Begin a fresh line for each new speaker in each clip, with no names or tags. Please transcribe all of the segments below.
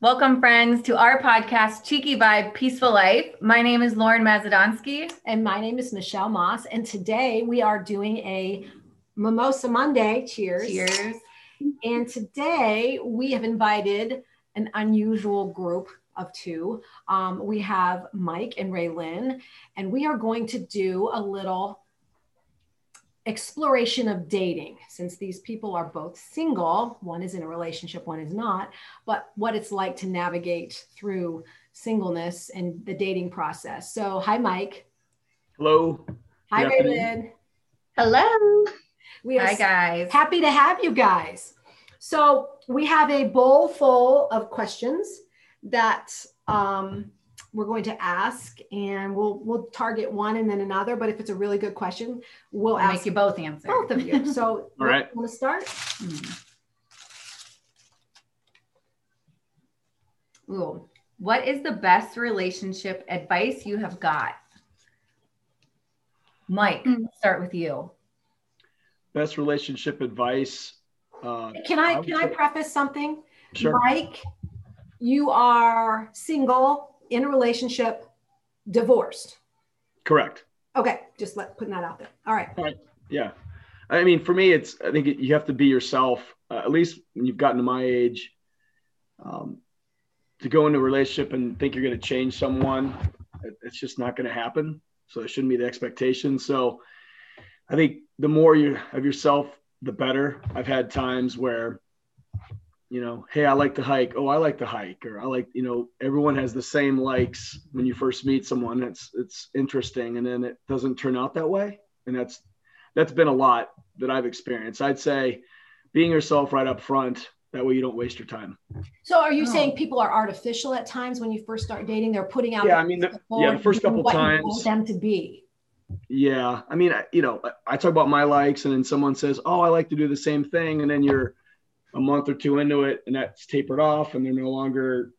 Welcome, friends, to our podcast, Cheeky Vibe Peaceful Life. My name is Lauren Mazadonsky.
And my name is Michelle Moss. And today we are doing a Mimosa Monday. Cheers.
Cheers.
And today we have invited an unusual group of two. Um, we have Mike and Raylin, and we are going to do a little exploration of dating since these people are both single one is in a relationship one is not but what it's like to navigate through singleness and the dating process. So hi mike.
Hello.
Hi raylin
hello.
We
are hi guys.
happy to have you guys. So we have a bowl full of questions that um, we're going to ask and we'll we'll target one and then another but if it's a really good question we'll,
we'll
ask
make you both answer
both of you so
all right
want to start hmm.
Ooh. what is the best relationship advice you have got mike mm. start with you
best relationship advice
uh, can i, I can i preface something
sure.
mike you are single in a relationship, divorced.
Correct.
Okay, just let putting that out there. All right.
All right. Yeah. I mean, for me, it's I think you have to be yourself. Uh, at least when you've gotten to my age, um, to go into a relationship and think you're going to change someone, it, it's just not going to happen. So it shouldn't be the expectation. So I think the more you of yourself, the better. I've had times where you know, hey, I like to hike. Oh, I like to hike, or I like, you know, everyone has the same likes when you first meet someone. It's it's interesting, and then it doesn't turn out that way, and that's that's been a lot that I've experienced. I'd say being yourself right up front. That way, you don't waste your time.
So, are you oh. saying people are artificial at times when you first start dating? They're putting out.
Yeah, I mean, the, yeah, the first couple times.
You want them to be.
Yeah, I mean, you know, I talk about my likes, and then someone says, "Oh, I like to do the same thing," and then you're a month or two into it and that's tapered off and they're no longer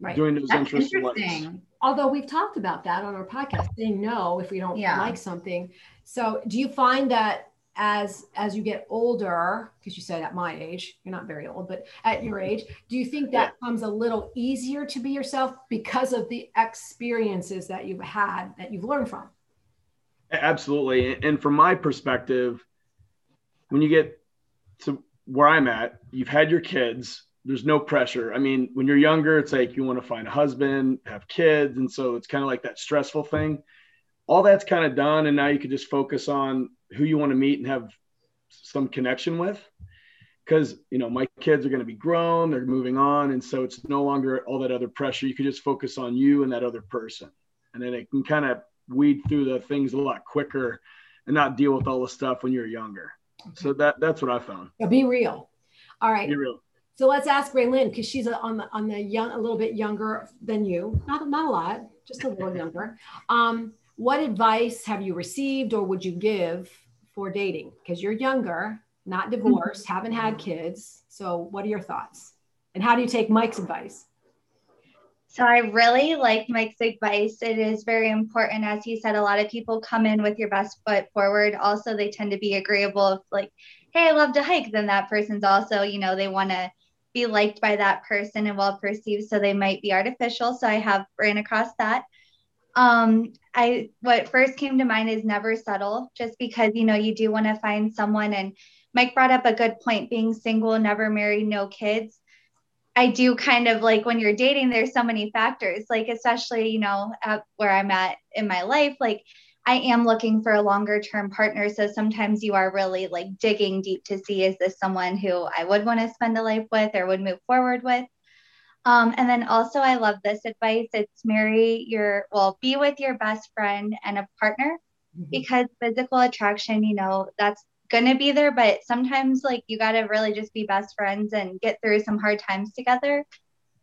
right. doing those that's interests.
Interesting.
Although we've talked about that on our podcast, saying no if we don't yeah. like something. So do you find that as as you get older, because you said at my age, you're not very old, but at your age, do you think that yeah. comes a little easier to be yourself because of the experiences that you've had that you've learned from?
Absolutely. And from my perspective, when you get to where I'm at, you've had your kids. There's no pressure. I mean, when you're younger, it's like you want to find a husband, have kids. And so it's kind of like that stressful thing. All that's kind of done. And now you can just focus on who you want to meet and have some connection with. Because, you know, my kids are going to be grown, they're moving on. And so it's no longer all that other pressure. You can just focus on you and that other person. And then it can kind of weed through the things a lot quicker and not deal with all the stuff when you're younger. So that that's what I found.
Yeah, be real. All right.
Be real.
So let's ask Raylin because she's on the on the young, a little bit younger than you. Not not a lot, just a little younger. Um, what advice have you received or would you give for dating? Because you're younger, not divorced, haven't had kids. So what are your thoughts? And how do you take Mike's advice?
So I really like Mike's advice. It is very important. As he said, a lot of people come in with your best foot forward. Also, they tend to be agreeable like, hey, I love to hike. Then that person's also, you know, they want to be liked by that person and well perceived. So they might be artificial. So I have ran across that. Um, I what first came to mind is never settle, just because you know you do want to find someone. And Mike brought up a good point: being single, never married, no kids I do kind of like when you're dating, there's so many factors, like, especially, you know, where I'm at in my life, like, I am looking for a longer term partner. So sometimes you are really like digging deep to see is this someone who I would want to spend a life with or would move forward with? Um, and then also, I love this advice it's marry your, well, be with your best friend and a partner mm-hmm. because physical attraction, you know, that's gonna be there, but sometimes like you gotta really just be best friends and get through some hard times together.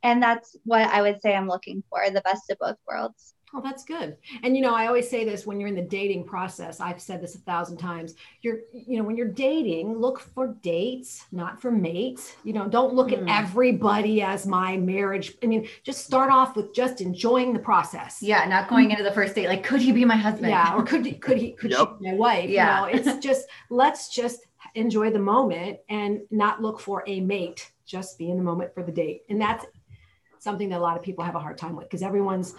And that's what I would say I'm looking for, the best of both worlds.
Oh, that's good. And you know, I always say this when you're in the dating process. I've said this a thousand times. You're, you know, when you're dating, look for dates, not for mates. You know, don't look mm. at hmm. everybody as my marriage. I mean, just start off with just enjoying the process.
Yeah, not going into the first date like, could he be my husband?
Yeah, or could could he could yep. she be my wife? Yeah, you know, it's just let's just enjoy the moment and not look for a mate. Just be in the moment for the date, and that's something that a lot of people have a hard time with because everyone's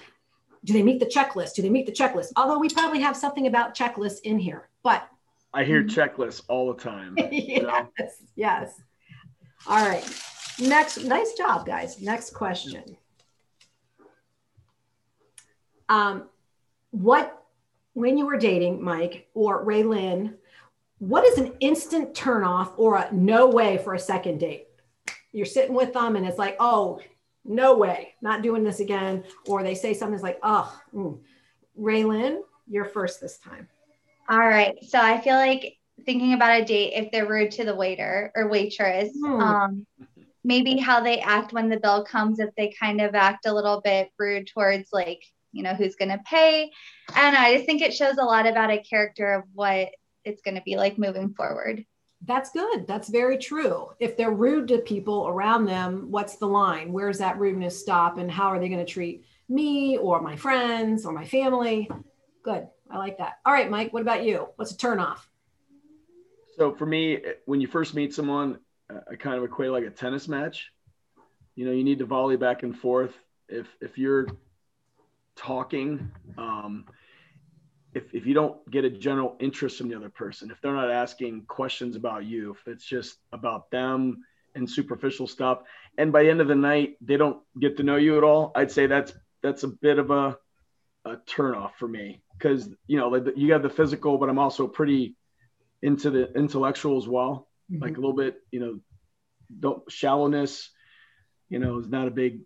do they meet the checklist? Do they meet the checklist? Although we probably have something about checklists in here, but
I hear mm-hmm. checklists all the time.
yes, know? yes. All right. Next, nice job, guys. Next question. Um, what, when you were dating Mike or Raylin, what is an instant turnoff or a no way for a second date? You're sitting with them and it's like, oh, no way, not doing this again. Or they say something's like, oh, mm. Raylin, you're first this time.
All right. So I feel like thinking about a date, if they're rude to the waiter or waitress, mm. um, maybe how they act when the bill comes, if they kind of act a little bit rude towards like, you know, who's going to pay. And I just think it shows a lot about a character of what it's going to be like moving forward.
That's good. That's very true. If they're rude to people around them, what's the line? Where's that rudeness stop? And how are they going to treat me or my friends or my family? Good. I like that. All right, Mike, what about you? What's a turn off?
So for me, when you first meet someone, I kind of equate like a tennis match. You know, you need to volley back and forth. If if you're talking, um, if, if you don't get a general interest from the other person, if they're not asking questions about you, if it's just about them and superficial stuff, and by the end of the night they don't get to know you at all, I'd say that's that's a bit of a a turnoff for me because you know like you have the physical, but I'm also pretty into the intellectual as well, mm-hmm. like a little bit, you know, don't shallowness, you know, is not a big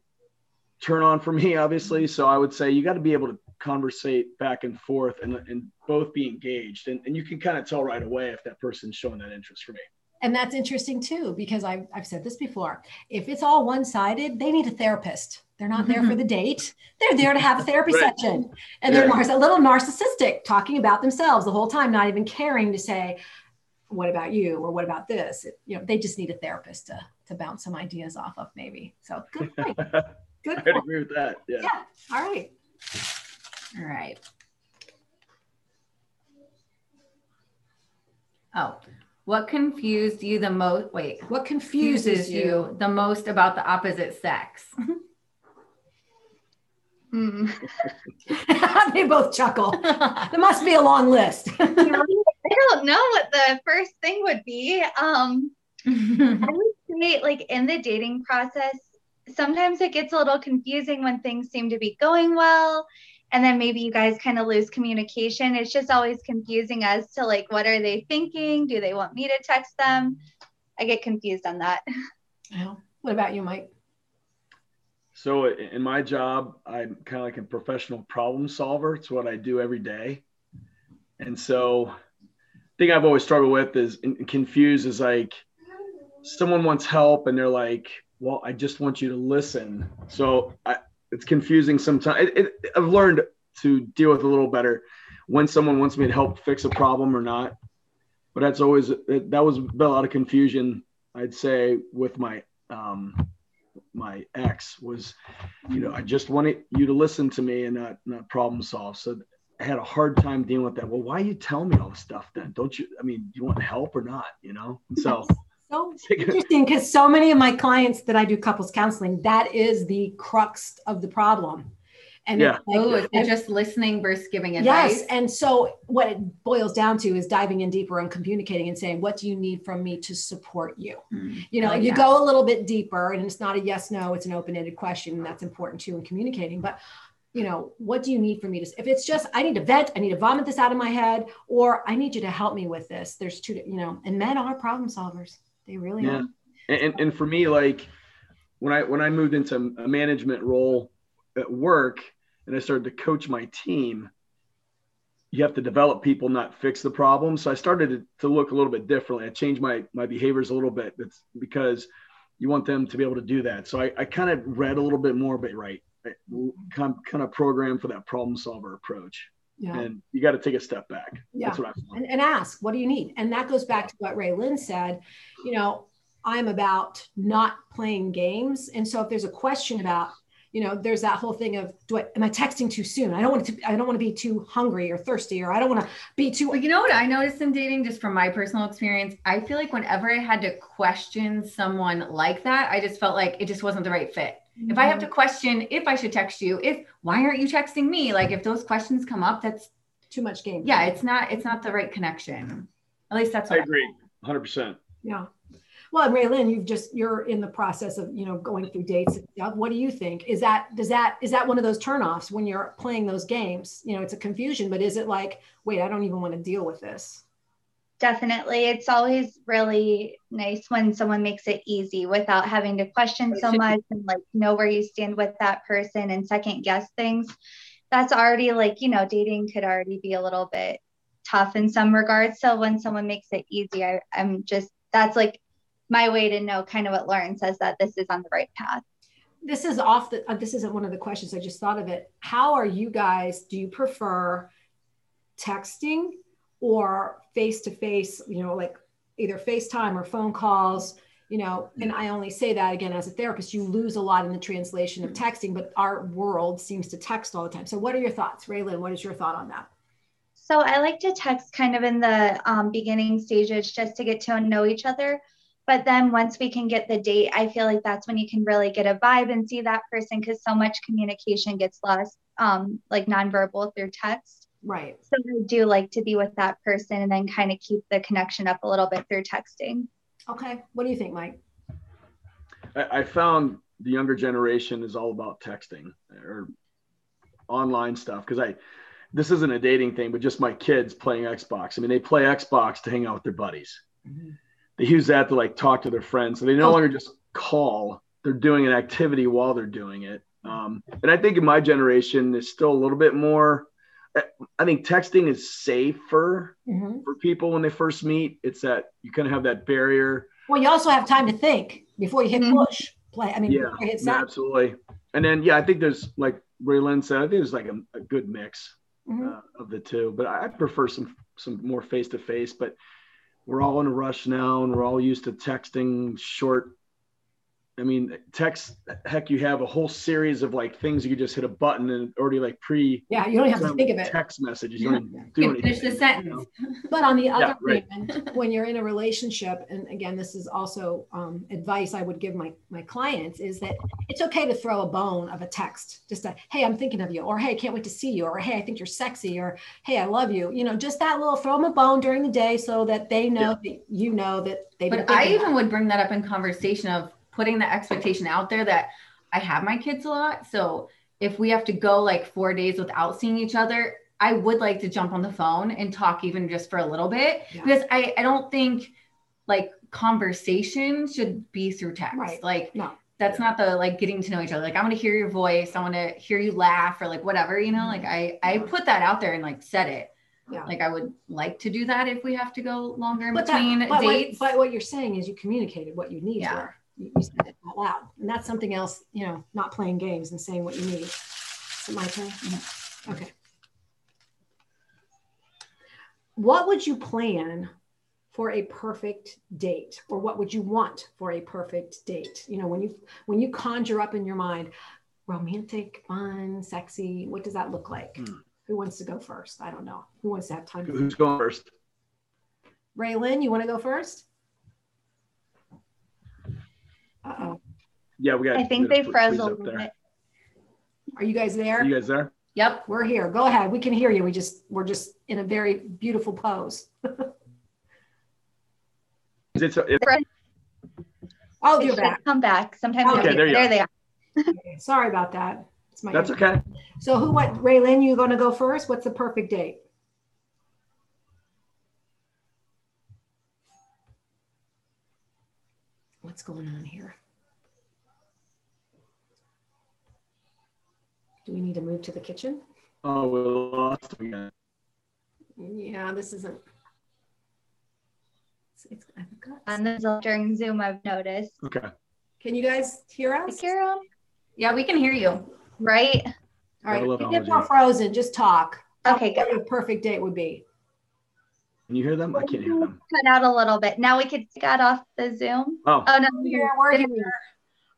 turn on for me, obviously. So I would say you got to be able to conversate back and forth and, and both be engaged. And, and you can kind of tell right away if that person's showing that interest for me.
And that's interesting too, because I've, I've said this before. If it's all one sided, they need a therapist. They're not there for the date. They're there to have a therapy right. session. And yeah. they're a little narcissistic, talking about themselves the whole time, not even caring to say, what about you or what about this? It, you know, they just need a therapist to, to bounce some ideas off of maybe. So good point.
Good. I agree with that. Yeah.
Yeah. All right.
All right. Oh, what confused you the most? Wait, what confuses you the most about the opposite sex?
Mm. they both chuckle. there must be a long list. I
don't know what the first thing would be. Um, I would say, like in the dating process, sometimes it gets a little confusing when things seem to be going well and then maybe you guys kind of lose communication. It's just always confusing as to like what are they thinking? Do they want me to text them? I get confused on that.
Well, what about you mike?
So in my job i'm kind of like a professional problem solver. It's what i do every day. And so thing i've always struggled with is confused is like someone wants help and they're like well i just want you to listen. So I, it's confusing sometimes. It, it, I've learned to deal with a little better when someone wants me to help fix a problem or not. But that's always that was a lot of confusion. I'd say with my um, my ex was, you know, I just wanted you to listen to me and not not problem solve. So I had a hard time dealing with that. Well, why you tell me all this stuff then? Don't you? I mean, you want help or not? You know. So
so interesting because so many of my clients that I do couples counseling, that is the crux of the problem.
And yeah. Like, oh, it's just listening versus giving advice. Yes.
And so what it boils down to is diving in deeper and communicating and saying, what do you need from me to support you? Mm-hmm. You know, oh, you yeah. go a little bit deeper and it's not a yes, no, it's an open-ended question. And that's important too in communicating. But you know, what do you need for me to, if it's just, I need to vent, I need to vomit this out of my head, or I need you to help me with this. There's two, you know, and men are problem solvers. They really yeah. are.
And, and for me, like when I when I moved into a management role at work and I started to coach my team, you have to develop people, not fix the problem. So I started to, to look a little bit differently. I changed my my behaviors a little bit. That's because you want them to be able to do that. So I, I kind of read a little bit more, but right, kind kind of program for that problem solver approach. Yeah. And you got to take a step back.
Yeah. That's what I and, and ask, what do you need? And that goes back to what Raylin said. You know, I'm about not playing games. And so if there's a question about, you know, there's that whole thing of do I am I texting too soon? I don't want to I don't want to be too hungry or thirsty or I don't want to be too
well, you know what I noticed in dating just from my personal experience, I feel like whenever I had to question someone like that, I just felt like it just wasn't the right fit. Mm-hmm. If I have to mm-hmm. question if I should text you, if why aren't you texting me? Like if those questions come up, that's
too much game.
Yeah, it's not it's not the right connection. At least that's
what I agree. 100%.
Yeah. Well, Raylin, you've just you're in the process of you know going through dates and stuff. What do you think? Is that does that is that one of those turnoffs when you're playing those games? You know, it's a confusion, but is it like, wait, I don't even want to deal with this?
Definitely. It's always really nice when someone makes it easy without having to question so much and like know where you stand with that person and second guess things. That's already like, you know, dating could already be a little bit tough in some regards. So when someone makes it easy, I, I'm just that's like my way to know kind of what Lauren says that this is on the right path.
This is off the, uh, this isn't one of the questions. I just thought of it. How are you guys, do you prefer texting or face to face, you know, like either FaceTime or phone calls? You know, and I only say that again as a therapist, you lose a lot in the translation of texting, but our world seems to text all the time. So, what are your thoughts, Raylin? What is your thought on that?
So, I like to text kind of in the um, beginning stages just to get to know each other. But then once we can get the date, I feel like that's when you can really get a vibe and see that person because so much communication gets lost, um, like nonverbal through text.
Right.
So I do like to be with that person and then kind of keep the connection up a little bit through texting.
Okay. What do you think, Mike?
I, I found the younger generation is all about texting or online stuff because I this isn't a dating thing, but just my kids playing Xbox. I mean, they play Xbox to hang out with their buddies. Mm-hmm they use that to like talk to their friends. So they no oh. longer just call; they're doing an activity while they're doing it. Um, and I think in my generation, is still a little bit more. I think texting is safer mm-hmm. for people when they first meet. It's that you kind of have that barrier.
Well, you also have time to think before you hit mm-hmm. push play. I mean,
yeah, absolutely. And then, yeah, I think there's like Raylin said, I think there's like a, a good mix mm-hmm. uh, of the two. But I prefer some some more face to face. But we're all in a rush now and we're all used to texting short I mean, text, heck, you have a whole series of like things you just hit a button and already like pre.
Yeah, you don't have to think of it.
Text messages. You don't do
anything. Finish the sentence.
But on the other yeah, hand, when you're in a relationship, and again, this is also um, advice I would give my my clients, is that it's okay to throw a bone of a text, just a hey, I'm thinking of you, or hey, I can't wait to see you, or hey, I think you're sexy, or hey, I love you. You know, just that little throw them a bone during the day so that they know yeah. that you know that they.
But I even would bring that up in conversation of putting the expectation out there that I have my kids a lot. So if we have to go like four days without seeing each other, I would like to jump on the phone and talk even just for a little bit yeah. because I, I don't think like conversation should be through text. Right. Like no. That's not the like getting to know each other. Like I want to hear your voice. I want to hear you laugh or like whatever, you know, mm-hmm. like I I put that out there and like said it. Yeah. Like I would like to do that if we have to go longer in but between that, but dates.
What, but what you're saying is you communicated what you need. Yeah you, you said it out loud. And that's something else, you know, not playing games and saying what you need. Is it my turn? Mm-hmm. Okay. What would you plan for a perfect date or what would you want for a perfect date you know when you when you conjure up in your mind romantic fun sexy what does that look like mm. who wants to go first i don't know who wants to have time
who's going first
Raylin, you want to go first
Yeah, we got.
I think they froze a little bit.
Are you guys there?
Are you guys there?
Yep, we're here. Go ahead. We can hear you. We just we're just in a very beautiful pose.
it's, it's,
oh, you're back.
Come back. Sometimes okay, there, there they are.
okay, sorry about that. It's my.
That's okay.
So who what Raylin, you gonna go first? What's the perfect date? What's going on here? Do we need to move to the kitchen?
Oh, we lost again.
Yeah, this isn't.
It's, it's, I've got and this during Zoom, I've noticed.
Okay.
Can you guys hear us?
Carol?
Yeah, we can hear you.
Right.
All right. If you more frozen, just talk.
Okay, good.
What a perfect date would be.
Can you hear them? I can't hear them.
Cut out a little bit. Now we could get off the Zoom.
Oh,
oh no,
here, we're here.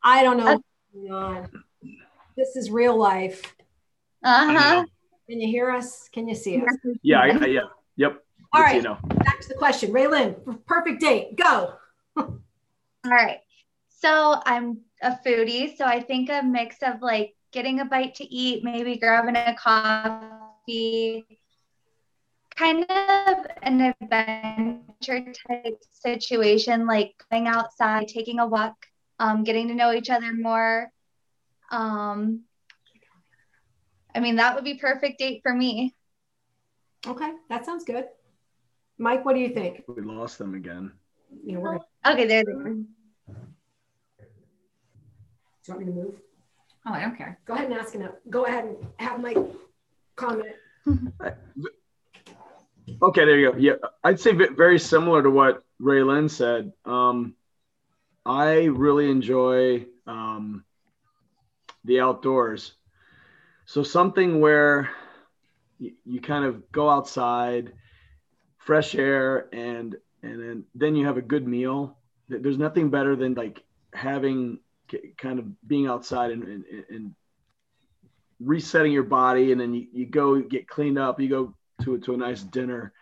I don't know. Uh, okay. This is real life.
Uh huh.
Can you hear us? Can you see us?
Yeah, I, I, yeah, yep.
All right. You know. Back to the question, Raylin. Perfect date. Go.
All right. So I'm a foodie, so I think a mix of like getting a bite to eat, maybe grabbing a coffee, kind of an adventure type situation, like going outside, taking a walk, um, getting to know each other more. Um, I mean, that would be perfect date for me.
Okay, that sounds good. Mike, what do you think?
We lost them again.
You know, okay, there they are. Do
you want me to move?
Oh, I don't care.
Go ahead and ask him. Go ahead and have Mike comment.
Okay, there you go. Yeah, I'd say very similar to what Raylin said. Um, I really enjoy um, the outdoors. So something where you, kind of go outside, fresh air, and and then then you have a good meal. There's nothing better than like having kind of being outside and, and, and resetting your body, and then you, you go get cleaned up. You go to to a nice dinner.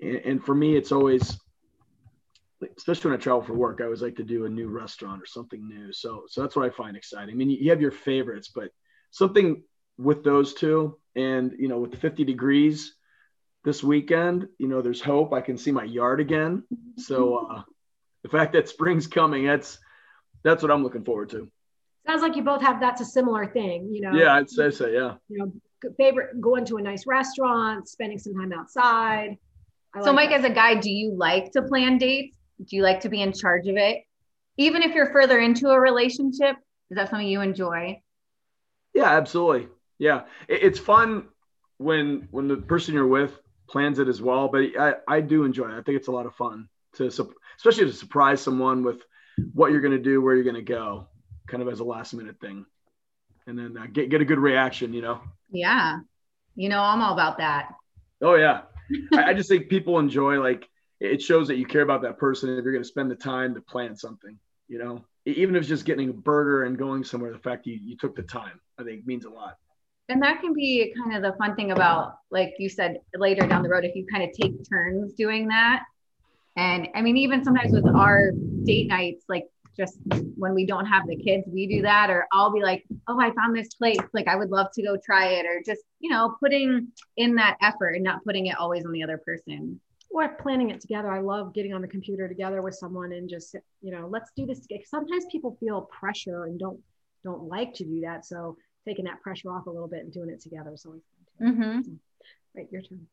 And, and for me, it's always, especially when I travel for work, I always like to do a new restaurant or something new. So so that's what I find exciting. I mean, you have your favorites, but something with those two, and you know, with the 50 degrees this weekend, you know, there's hope. I can see my yard again. So uh, the fact that spring's coming, that's that's what I'm looking forward to.
Sounds like you both have that's a similar thing, you know.
Yeah, I'd say so. Yeah.
You know, favorite going to a nice restaurant, spending some time outside.
I so, like Mike, that. as a guy, do you like to plan dates? Do you like to be in charge of it? Even if you're further into a relationship, is that something you enjoy?
Yeah, absolutely. Yeah, it's fun when when the person you're with plans it as well. But I, I do enjoy it. I think it's a lot of fun to especially to surprise someone with what you're going to do, where you're going to go, kind of as a last minute thing, and then uh, get get a good reaction. You know.
Yeah. You know, I'm all about that.
Oh yeah. I, I just think people enjoy like it shows that you care about that person if you're going to spend the time to plan something, you know, even if it's just getting a burger and going somewhere, the fact you, you took the time, I think means a lot.
And that can be kind of the fun thing about, like you said later down the road, if you kind of take turns doing that. And I mean, even sometimes with our date nights, like just when we don't have the kids, we do that. Or I'll be like, oh, I found this place. Like, I would love to go try it. Or just, you know, putting in that effort and not putting it always on the other person.
Or planning it together. I love getting on the computer together with someone and just, you know, let's do this. Together. Sometimes people feel pressure and don't don't like to do that. So taking that pressure off a little bit and doing it together is always fun. Mm-hmm. So, right, your turn.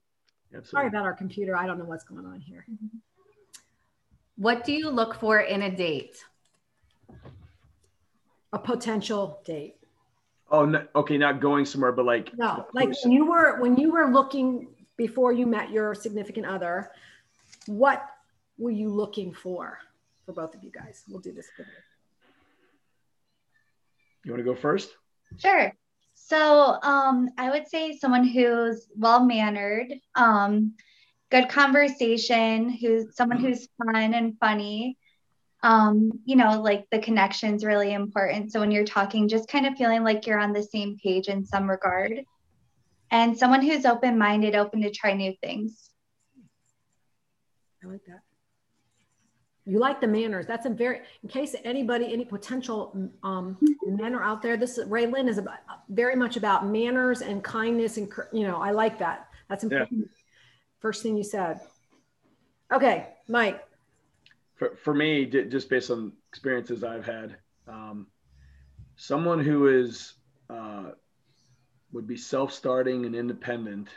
Absolutely. Sorry about our computer. I don't know what's going on here. Mm-hmm.
What do you look for in a date?
a potential date.
Oh, no, okay, not going somewhere, but like
no, like when you were when you were looking before you met your significant other, what were you looking for for both of you guys? We'll do this.
You want to go first?
Sure. So um, I would say someone who's well mannered, um, good conversation, who's someone who's fun and funny, um, you know, like the connection's really important. So when you're talking, just kind of feeling like you're on the same page in some regard. And someone who's open minded, open to try new things.
I like that. You like the manners. That's a very, in case anybody, any potential um, men are out there, this is, Raylin is about, very much about manners and kindness. And, you know, I like that. That's important. Yeah. First thing you said. Okay, Mike
for, for me, just based on experiences I've had, um, someone who is uh, would be self-starting and independent,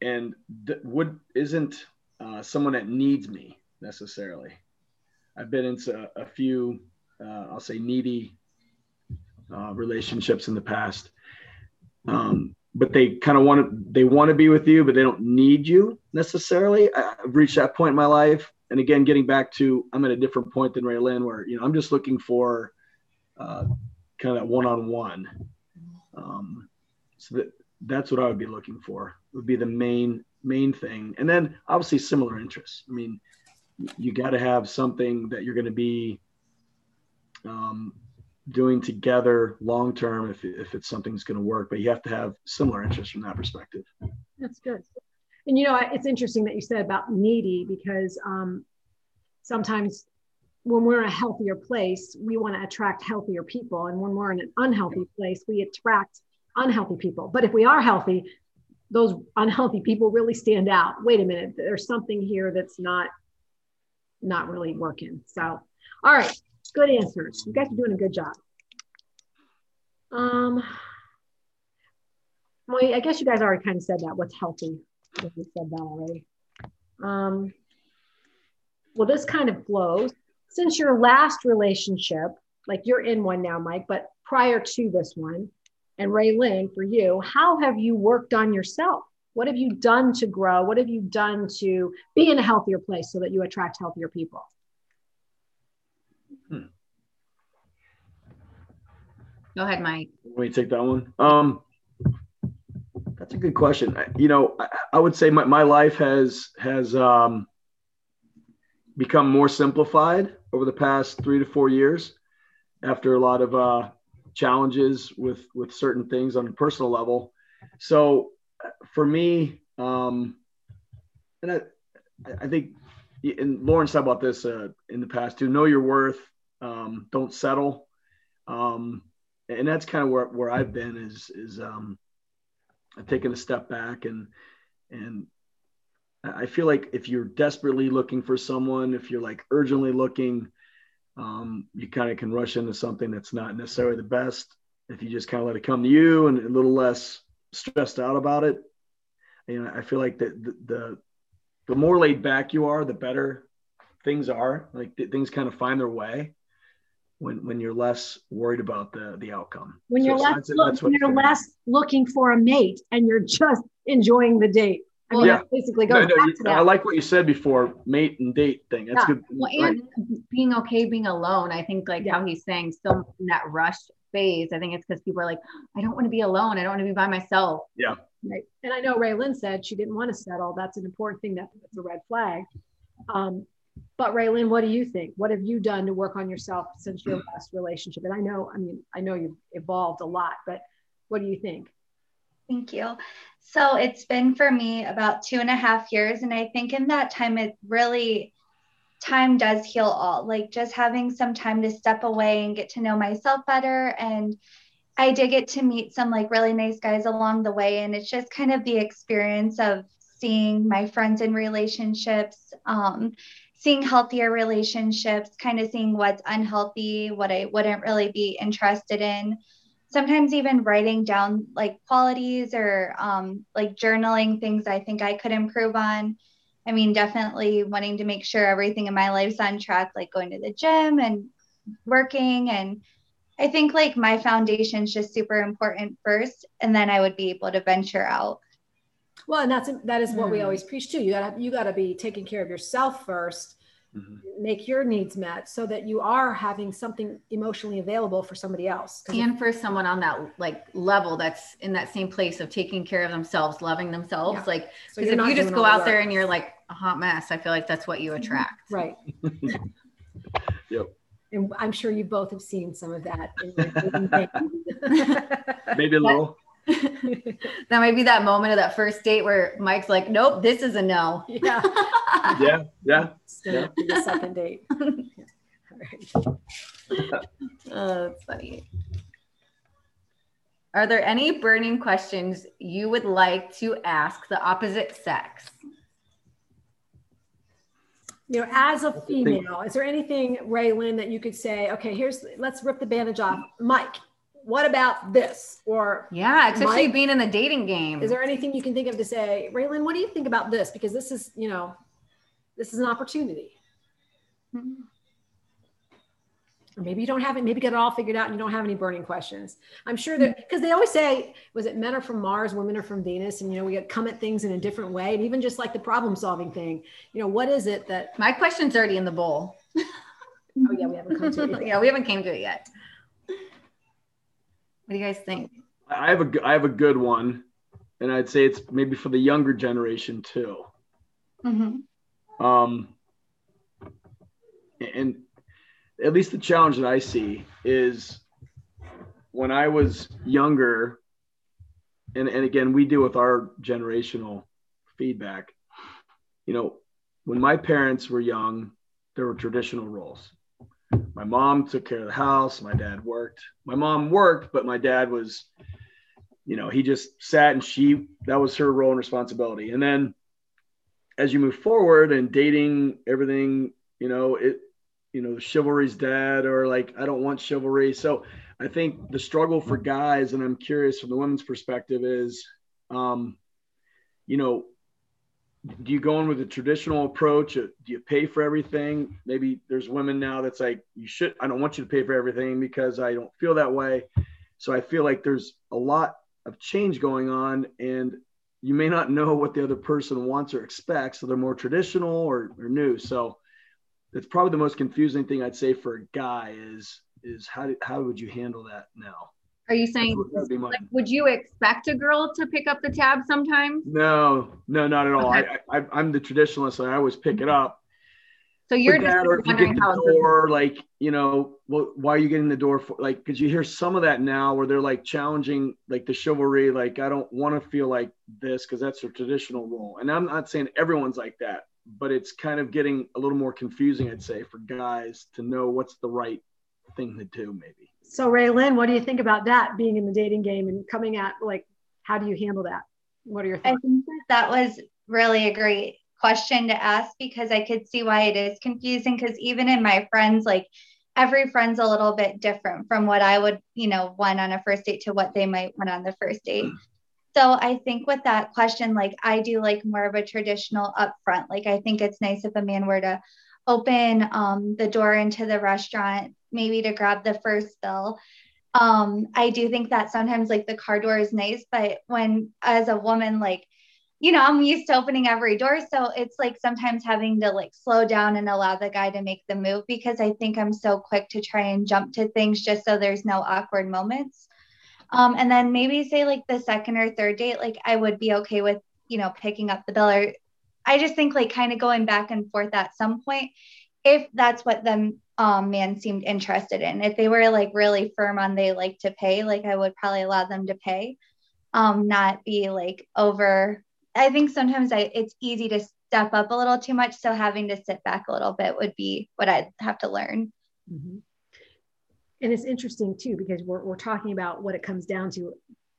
and th- would isn't uh, someone that needs me necessarily. I've been into a, few, uh, I'll say, needy uh, relationships in the past, um, but they kind of want to they want to be with you, but they don't need you necessarily. I, I've reached that point in my life and again, getting back to, I'm at a different point than Raylin, where you know I'm just looking for uh, kind of that one-on-one. Um, so that that's what I would be looking for. Would be the main main thing, and then obviously similar interests. I mean, you got to have something that you're going to be um, doing together long term if, if it's something that's going to work. But you have to have similar interests from that perspective.
That's good. And you know, it's interesting that you said about needy because um, sometimes when we're in a healthier place, we want to attract healthier people. And when we're in an unhealthy place, we attract unhealthy people. But if we are healthy, those unhealthy people really stand out. Wait a minute, there's something here that's not not really working. So, all right, good answers. You guys are doing a good job. Um, well, I guess you guys already kind of said that. What's healthy? You said that already. Um, well, this kind of flows since your last relationship, like you're in one now, Mike, but prior to this one, and Raylin, for you, how have you worked on yourself? What have you done to grow? What have you done to be in a healthier place so that you attract healthier people?
Hmm. Go ahead, Mike.
Let me take that one. Um, that's a good question. You know, I, I would say my, my life has has um, become more simplified over the past three to four years after a lot of uh, challenges with with certain things on a personal level. So for me, um, and I, I think, and Lauren said about this uh, in the past too. Know your worth. Um, don't settle. Um, and that's kind of where, where I've been is is um, I've taken a step back and and I feel like if you're desperately looking for someone, if you're like urgently looking, um, you kind of can rush into something that's not necessarily the best. If you just kind of let it come to you and a little less stressed out about it, you know, I feel like the, the, the, the more laid back you are, the better things are. Like things kind of find their way when when you're less worried about the the outcome.
When you're less look, when you're less looking for a mate and you're just enjoying the date. I mean, yeah. basically goes no, no, back to that.
I like what you said before, mate and date thing. That's yeah. good.
Well, and being okay being alone. I think like yeah. how he's saying still in that rush phase. I think it's because people are like, I don't want to be alone. I don't want to be by myself.
Yeah.
Right. And I know Raylin said she didn't want to settle. That's an important thing. That, that's a red flag. Um, but Raylin, what do you think? What have you done to work on yourself since your last relationship? And I know, I mean, I know you've evolved a lot, but what do you think?
Thank you. So it's been for me about two and a half years. And I think in that time, it really, time does heal all. Like just having some time to step away and get to know myself better. And I did get to meet some like really nice guys along the way. And it's just kind of the experience of seeing my friends in relationships, um, seeing healthier relationships, kind of seeing what's unhealthy, what I wouldn't really be interested in sometimes even writing down like qualities or um, like journaling things I think I could improve on. I mean, definitely wanting to make sure everything in my life's on track, like going to the gym and working. And I think like my foundation is just super important first, and then I would be able to venture out.
Well, and that's that is what mm. we always preach too. You gotta you gotta be taking care of yourself first mm-hmm. make your needs met so that you are having something emotionally available for somebody else.
And for someone on that like level that's in that same place of taking care of themselves loving themselves yeah. like because so if you just go out the there and you're like a hot mess i feel like that's what you mm-hmm. attract.
Right.
Yep.
And i'm sure you both have seen some of that
maybe a little
that might be that moment of that first date where Mike's like, "Nope, this is a no."
Yeah,
yeah, yeah. yeah.
The second date.
oh, that's funny. Are there any burning questions you would like to ask the opposite sex?
You know, as a female, is there anything, Raylin, that you could say? Okay, here's let's rip the bandage off, Mike what about this? Or
yeah, especially Mike, being in the dating game.
Is there anything you can think of to say, Raylin, what do you think about this? Because this is, you know, this is an opportunity. Mm-hmm. Or maybe you don't have it, maybe get it all figured out and you don't have any burning questions. I'm sure that because they always say, was it men are from Mars, women are from Venus, and you know, we come at things in a different way. And even just like the problem solving thing, you know, what is it that
my question's already in the bowl.
oh yeah, we haven't come to it
yet. yeah, we haven't came to it yet. What do you guys think?
I have a I have a good one, and I'd say it's maybe for the younger generation too. Mm-hmm. Um, and at least the challenge that I see is when I was younger, and, and again, we deal with our generational feedback. You know, when my parents were young, there were traditional roles. My mom took care of the house, my dad worked. My mom worked, but my dad was, you know, he just sat and she, that was her role and responsibility. And then as you move forward and dating, everything, you know, it, you know, chivalry's dead or like, I don't want chivalry. So I think the struggle for guys, and I'm curious from the women's perspective, is, um, you know, do you go in with a traditional approach? Uh, do you pay for everything? Maybe there's women now that's like, you should, I don't want you to pay for everything because I don't feel that way. So I feel like there's a lot of change going on and you may not know what the other person wants or expects. So they're more traditional or, or new. So it's probably the most confusing thing I'd say for a guy is, is how, how would you handle that now?
Are you saying would, like, would you expect a girl to pick up the tab sometimes?
No, no, not at all. Okay. I, I, am the traditionalist. I always pick it up.
So you're just or wondering
you how door, like you know, well, why are you getting the door for? Like, because you hear some of that now, where they're like challenging, like the chivalry. Like, I don't want to feel like this because that's a traditional role. And I'm not saying everyone's like that, but it's kind of getting a little more confusing, I'd say, for guys to know what's the right thing to do, maybe.
So Raylin, what do you think about that being in the dating game and coming at like how do you handle that? What are your thoughts?
I think that, that was really a great question to ask because I could see why it is confusing because even in my friends like every friend's a little bit different from what I would, you know, want on a first date to what they might want on the first date. So I think with that question, like I do like more of a traditional upfront. Like I think it's nice if a man were to open um, the door into the restaurant, maybe to grab the first bill. Um, I do think that sometimes like the car door is nice, but when as a woman, like, you know, I'm used to opening every door. So it's like sometimes having to like slow down and allow the guy to make the move because I think I'm so quick to try and jump to things just so there's no awkward moments. Um, and then maybe say like the second or third date, like I would be okay with, you know, picking up the bill or I just think like kind of going back and forth at some point, if that's what the um, man seemed interested in. If they were like really firm on they like to pay, like I would probably allow them to pay, um, not be like over. I think sometimes I it's easy to step up a little too much, so having to sit back a little bit would be what I'd have to learn.
Mm-hmm. And it's interesting too because we're we're talking about what it comes down to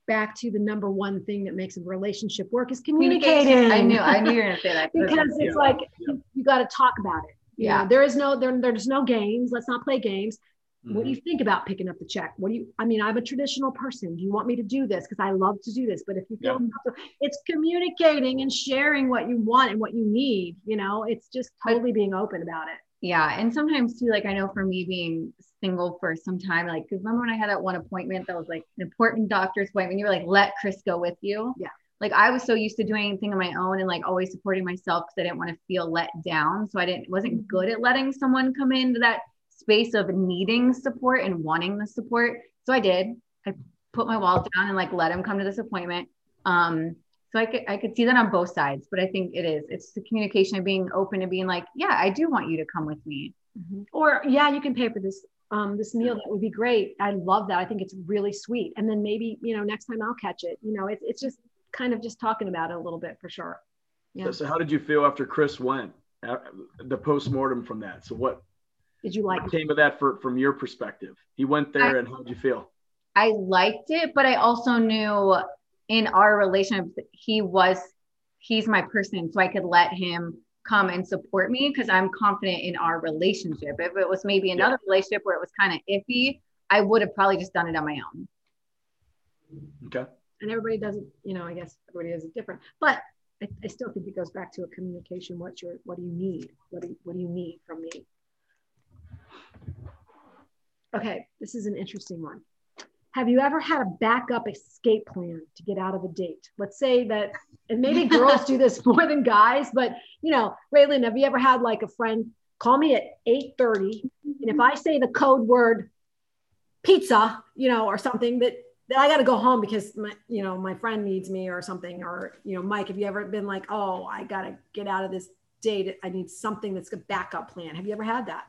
back to the number one thing that makes a relationship work is communicating.
I knew, I knew you were gonna say that.
because it's yeah. like you, you got to talk about it. yeah. Know, there is no there, there's no games. Let's not play games. Mm-hmm. What do you mm-hmm. think about picking up the check? What do you, I mean, I'm a traditional person. Do you want me to do this? Because I love to do this. But if you feel yeah. it's communicating and sharing what you want and what you need, you know, it's just totally being open about it.
Yeah. And sometimes too, like I know for me being single for some time. Like, because remember when I had that one appointment that was like an important doctor's appointment, you were like, let Chris go with you.
Yeah.
Like I was so used to doing anything on my own and like always supporting myself because I didn't want to feel let down. So I didn't wasn't mm-hmm. good at letting someone come into that space of needing support and wanting the support. So I did. I put my wallet down and like let him come to this appointment. Um, so I could I could see that on both sides, but I think it is it's the communication of being open and being like, yeah, I do want you to come with me.
Mm-hmm. Or yeah, you can pay for this um, this meal that would be great. I love that. I think it's really sweet. And then maybe you know next time i'll catch it. You know it's, it's just kind of just talking about it a little bit for sure.
Yeah. so, so how did you feel after chris went uh, the post-mortem from that? So what
did you like
came of that for, from your perspective? He went there I, and how did you feel?
I liked it but i also knew in our relationship he was he's my person so i could let him come and support me because I'm confident in our relationship. If it was maybe another yeah. relationship where it was kind of iffy, I would have probably just done it on my own.
Okay.
And everybody doesn't, you know, I guess everybody does it different, but I, I still think it goes back to a communication. What's your, what do you need? What do you, what do you need from me? Okay, this is an interesting one. Have you ever had a backup escape plan to get out of a date? Let's say that, and maybe girls do this more than guys, but you know, Raylin, have you ever had like a friend call me at 8:30, and if I say the code word pizza, you know, or something that that I got to go home because my, you know, my friend needs me or something, or you know, Mike, have you ever been like, oh, I got to get out of this date. I need something that's a backup plan. Have you ever had that?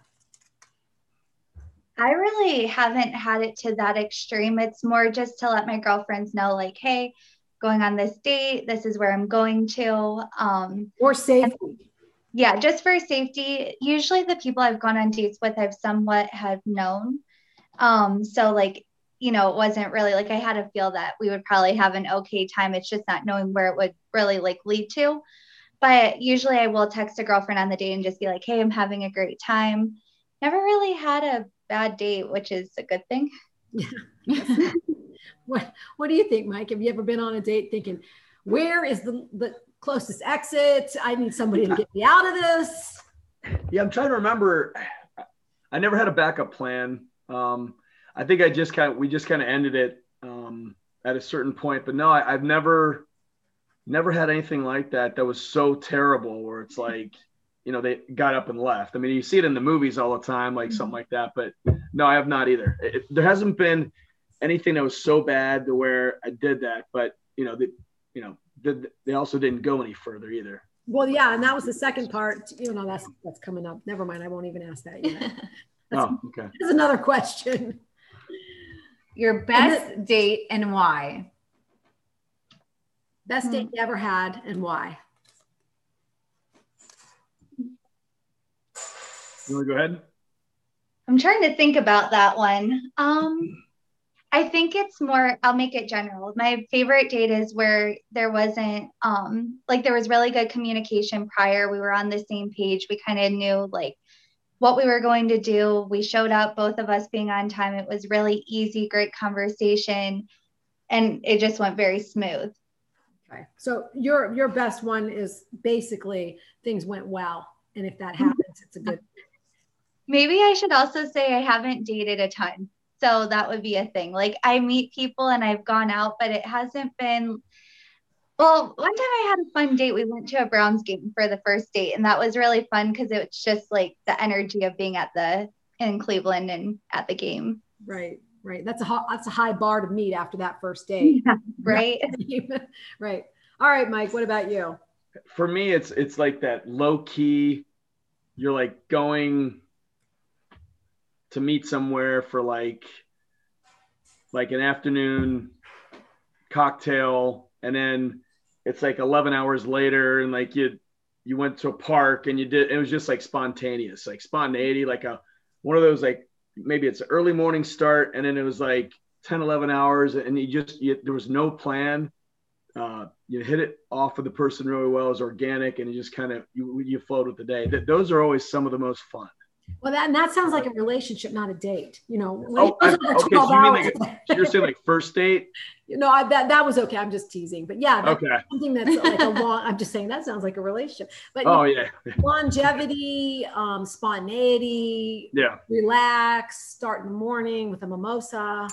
I really haven't had it to that extreme. It's more just to let my girlfriends know, like, hey, going on this date, this is where I'm going to. Um,
or safety.
yeah, just for safety. Usually the people I've gone on dates with, I've somewhat have known. Um, so like, you know, it wasn't really like I had a feel that we would probably have an okay time. It's just not knowing where it would really like lead to. But usually I will text a girlfriend on the date and just be like, hey, I'm having a great time. Never really had a bad date, which is a good thing.
Yeah. what What do you think, Mike? Have you ever been on a date thinking, where is the, the closest exit? I need somebody to get me out of this.
Yeah, I'm trying to remember. I never had a backup plan. Um, I think I just kind of we just kind of ended it um, at a certain point. But no, I, I've never never had anything like that that was so terrible where it's like you know they got up and left. I mean you see it in the movies all the time like something mm-hmm. like that but no i have not either. It, there hasn't been anything that was so bad to where i did that but you know the, you know the, they also didn't go any further either.
Well yeah and that was the second part you know that's that's coming up. Never mind i won't even ask that yet.
Oh okay.
that's another question.
Your best date and why?
Best hmm. date you ever had and why
You want to go ahead?
I'm trying to think about that one. Um, I think it's more, I'll make it general. My favorite date is where there wasn't, um, like, there was really good communication prior. We were on the same page. We kind of knew, like, what we were going to do. We showed up, both of us being on time. It was really easy, great conversation, and it just went very smooth.
Okay. So your your best one is basically things went well, and if that happens, it's a good
Maybe I should also say I haven't dated a ton. So that would be a thing. Like I meet people and I've gone out, but it hasn't been. Well, one time I had a fun date. We went to a Browns game for the first date, and that was really fun because it was just like the energy of being at the in Cleveland and at the game.
Right, right. That's a that's a high bar to meet after that first date.
Yeah, right.
right. All right, Mike. What about you?
For me, it's it's like that low key. You're like going to meet somewhere for like like an afternoon cocktail and then it's like 11 hours later and like you you went to a park and you did it was just like spontaneous like spontaneity like a one of those like maybe it's an early morning start and then it was like 10 11 hours and you just you, there was no plan. Uh, you hit it off with the person really well it was organic and you just kind of you, you flowed with the day. Those are always some of the most fun
well, that, and that sounds like a relationship, not a date. You know, oh,
I, okay, so you mean like you're saying like first date?
You know, I, that that was okay. I'm just teasing, but yeah,
okay.
something that's like a long. I'm just saying that sounds like a relationship. But
oh know, yeah,
longevity, um, spontaneity,
yeah,
relax, start in the morning with a mimosa,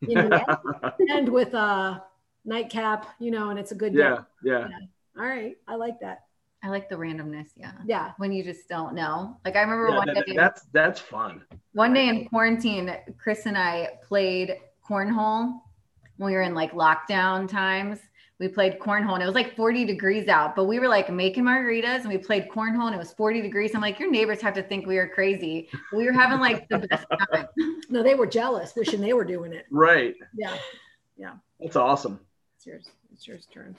you know, end with a nightcap, you know, and it's a good
yeah, yeah,
yeah. All right, I like that.
I like the randomness. Yeah.
Yeah.
When you just don't know. Like I remember yeah, one
that,
day.
That's that's fun.
One day in quarantine, Chris and I played cornhole when we were in like lockdown times. We played cornhole and it was like 40 degrees out, but we were like making margaritas and we played cornhole and it was 40 degrees. I'm like, your neighbors have to think we are crazy. We were having like the best time.
No, they were jealous, wishing they were doing it.
Right.
Yeah. Yeah.
That's awesome.
It's yours. It's yours turn.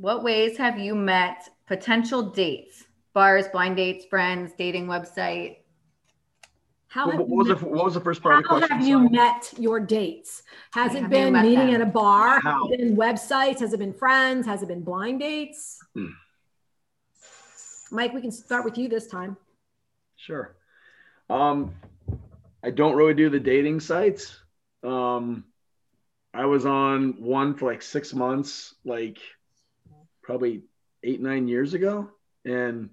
What ways have you met potential dates? Bars, blind dates, friends, dating website.
How
what, what was the, what was the first part of the question?
How have you met your dates? Has it been meeting them? at a bar? How? Has it been websites? Has it been friends? Has it been blind dates? Hmm. Mike, we can start with you this time.
Sure. Um, I don't really do the dating sites. Um, I was on one for like six months, like probably eight nine years ago, and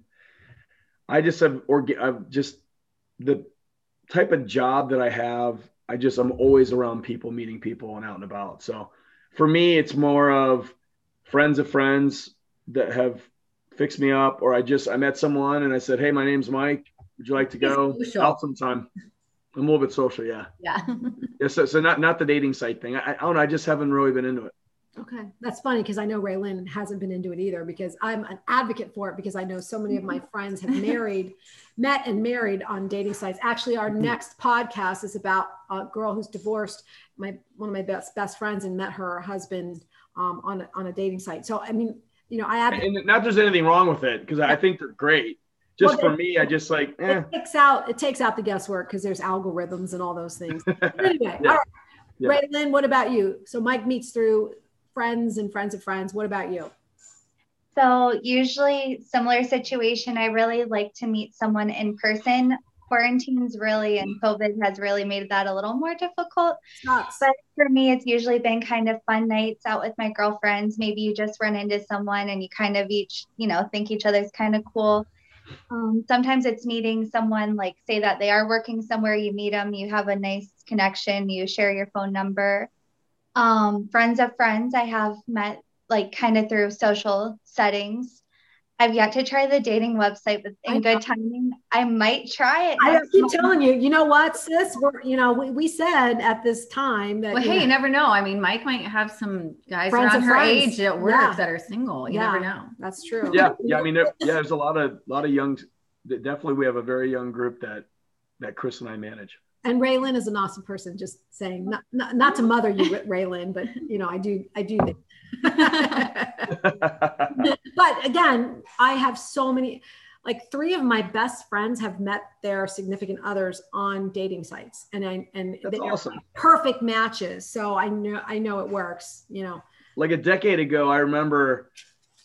I just have or I've just the type of job that I have. I just I'm always around people, meeting people, and out and about. So for me, it's more of friends of friends that have fixed me up, or I just I met someone and I said, "Hey, my name's Mike. Would you like to go out sometime?" I'm a little bit social, yeah.
Yeah.
yeah. So, so not not the dating site thing. I, I don't know. I just haven't really been into it.
Okay, that's funny because I know Raylin hasn't been into it either because I'm an advocate for it because I know so many of my friends have married, met and married on dating sites. Actually, our mm-hmm. next podcast is about a girl who's divorced, my one of my best best friends, and met her husband um, on a, on a dating site. So I mean, you know, I have
and not there's anything wrong with it because I think they're great. Just well, for me, I just like
eh. it takes out it takes out the guesswork because there's algorithms and all those things. anyway, yeah. all right. Yeah. Raylin, what about you? So Mike meets through friends and friends of friends. What about you?
So, usually, similar situation. I really like to meet someone in person. Quarantine's really and COVID has really made that a little more difficult. But for me, it's usually been kind of fun nights out with my girlfriends. Maybe you just run into someone and you kind of each, you know, think each other's kind of cool. Um, sometimes it's meeting someone like say that they are working somewhere you meet them you have a nice connection you share your phone number um, friends of friends I have met like kind of through social settings. I've yet to try the dating website, but in good timing, I might try it.
I keep telling you, you know what, sis? We're, you know, we, we said at this time that.
Well, hey,
know,
you never know. I mean, Mike might have some guys around her friends. age at work yeah. that are single. You yeah, never know.
That's true.
Yeah, yeah. I mean, there, yeah, there's a lot of lot of young. Definitely, we have a very young group that that Chris and I manage
and Raylin is an awesome person. Just saying, not, not, not to oh. mother you, Raylin, but you know, I do, I do. but again, I have so many, like three of my best friends have met their significant others on dating sites, and I and
That's they're awesome.
perfect matches. So I know, I know it works. You know,
like a decade ago, I remember,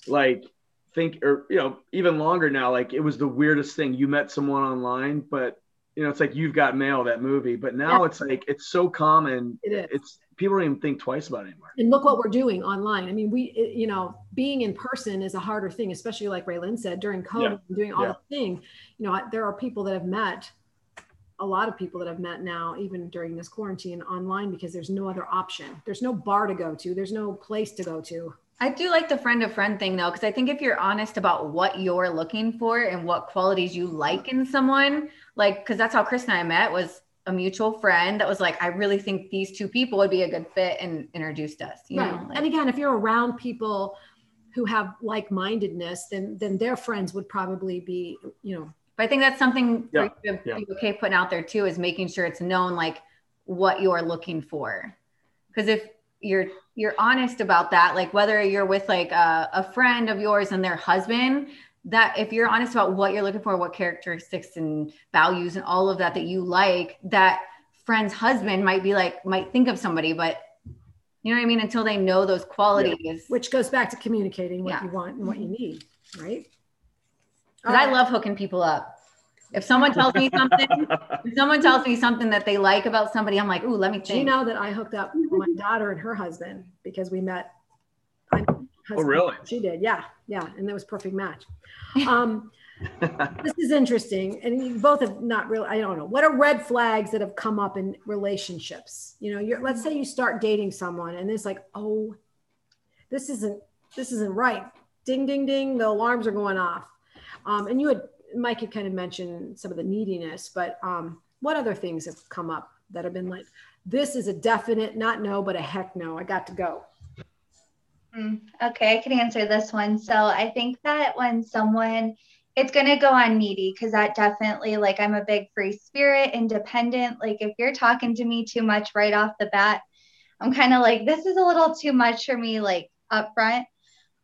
like think or you know even longer now like it was the weirdest thing you met someone online but you know, it's like you've got mail that movie, but now yeah. it's like it's so common. It is. It's people don't even think twice about it anymore.
And look what we're doing online. I mean, we, you know, being in person is a harder thing, especially like Raylin said during COVID, yeah. doing all yeah. the thing. You know, there are people that have met, a lot of people that have met now, even during this quarantine online, because there's no other option. There's no bar to go to. There's no place to go to.
I do like the friend of friend thing though, because I think if you're honest about what you're looking for and what qualities you like in someone, like, because that's how Chris and I met was a mutual friend that was like, I really think these two people would be a good fit and introduced us. You right. know,
like, and again, if you're around people who have like-mindedness, then then their friends would probably be, you know.
But I think that's something yeah. to yeah. be okay putting out there too is making sure it's known like what you're looking for. Because if you're you're honest about that like whether you're with like a, a, friend of yours and their husband that if you're honest about what you're looking for what characteristics and values and all of that that you like that friend's husband might be like might think of somebody but you know what i mean? Until they know those qualities. Yeah.
which goes back to communicating what yeah. you want and what you need right?
Because i love hooking people up if someone tells me something, if someone tells me something that they like about somebody, I'm like, ooh, let me think.
Do you know that I hooked up my daughter and her husband because we met?
Oh, really?
She did. Yeah. Yeah. And that was perfect match. Um, this is interesting. And you both have not really, I don't know. What are red flags that have come up in relationships? You know, you're, let's say you start dating someone and it's like, oh, this isn't, this isn't right. Ding, ding, ding. The alarms are going off. Um, and you had Mike had kind of mentioned some of the neediness, but um, what other things have come up that have been like, this is a definite, not no, but a heck no, I got to go?
Mm, okay, I can answer this one. So I think that when someone, it's going to go on needy because that definitely, like, I'm a big free spirit, independent. Like, if you're talking to me too much right off the bat, I'm kind of like, this is a little too much for me, like, up front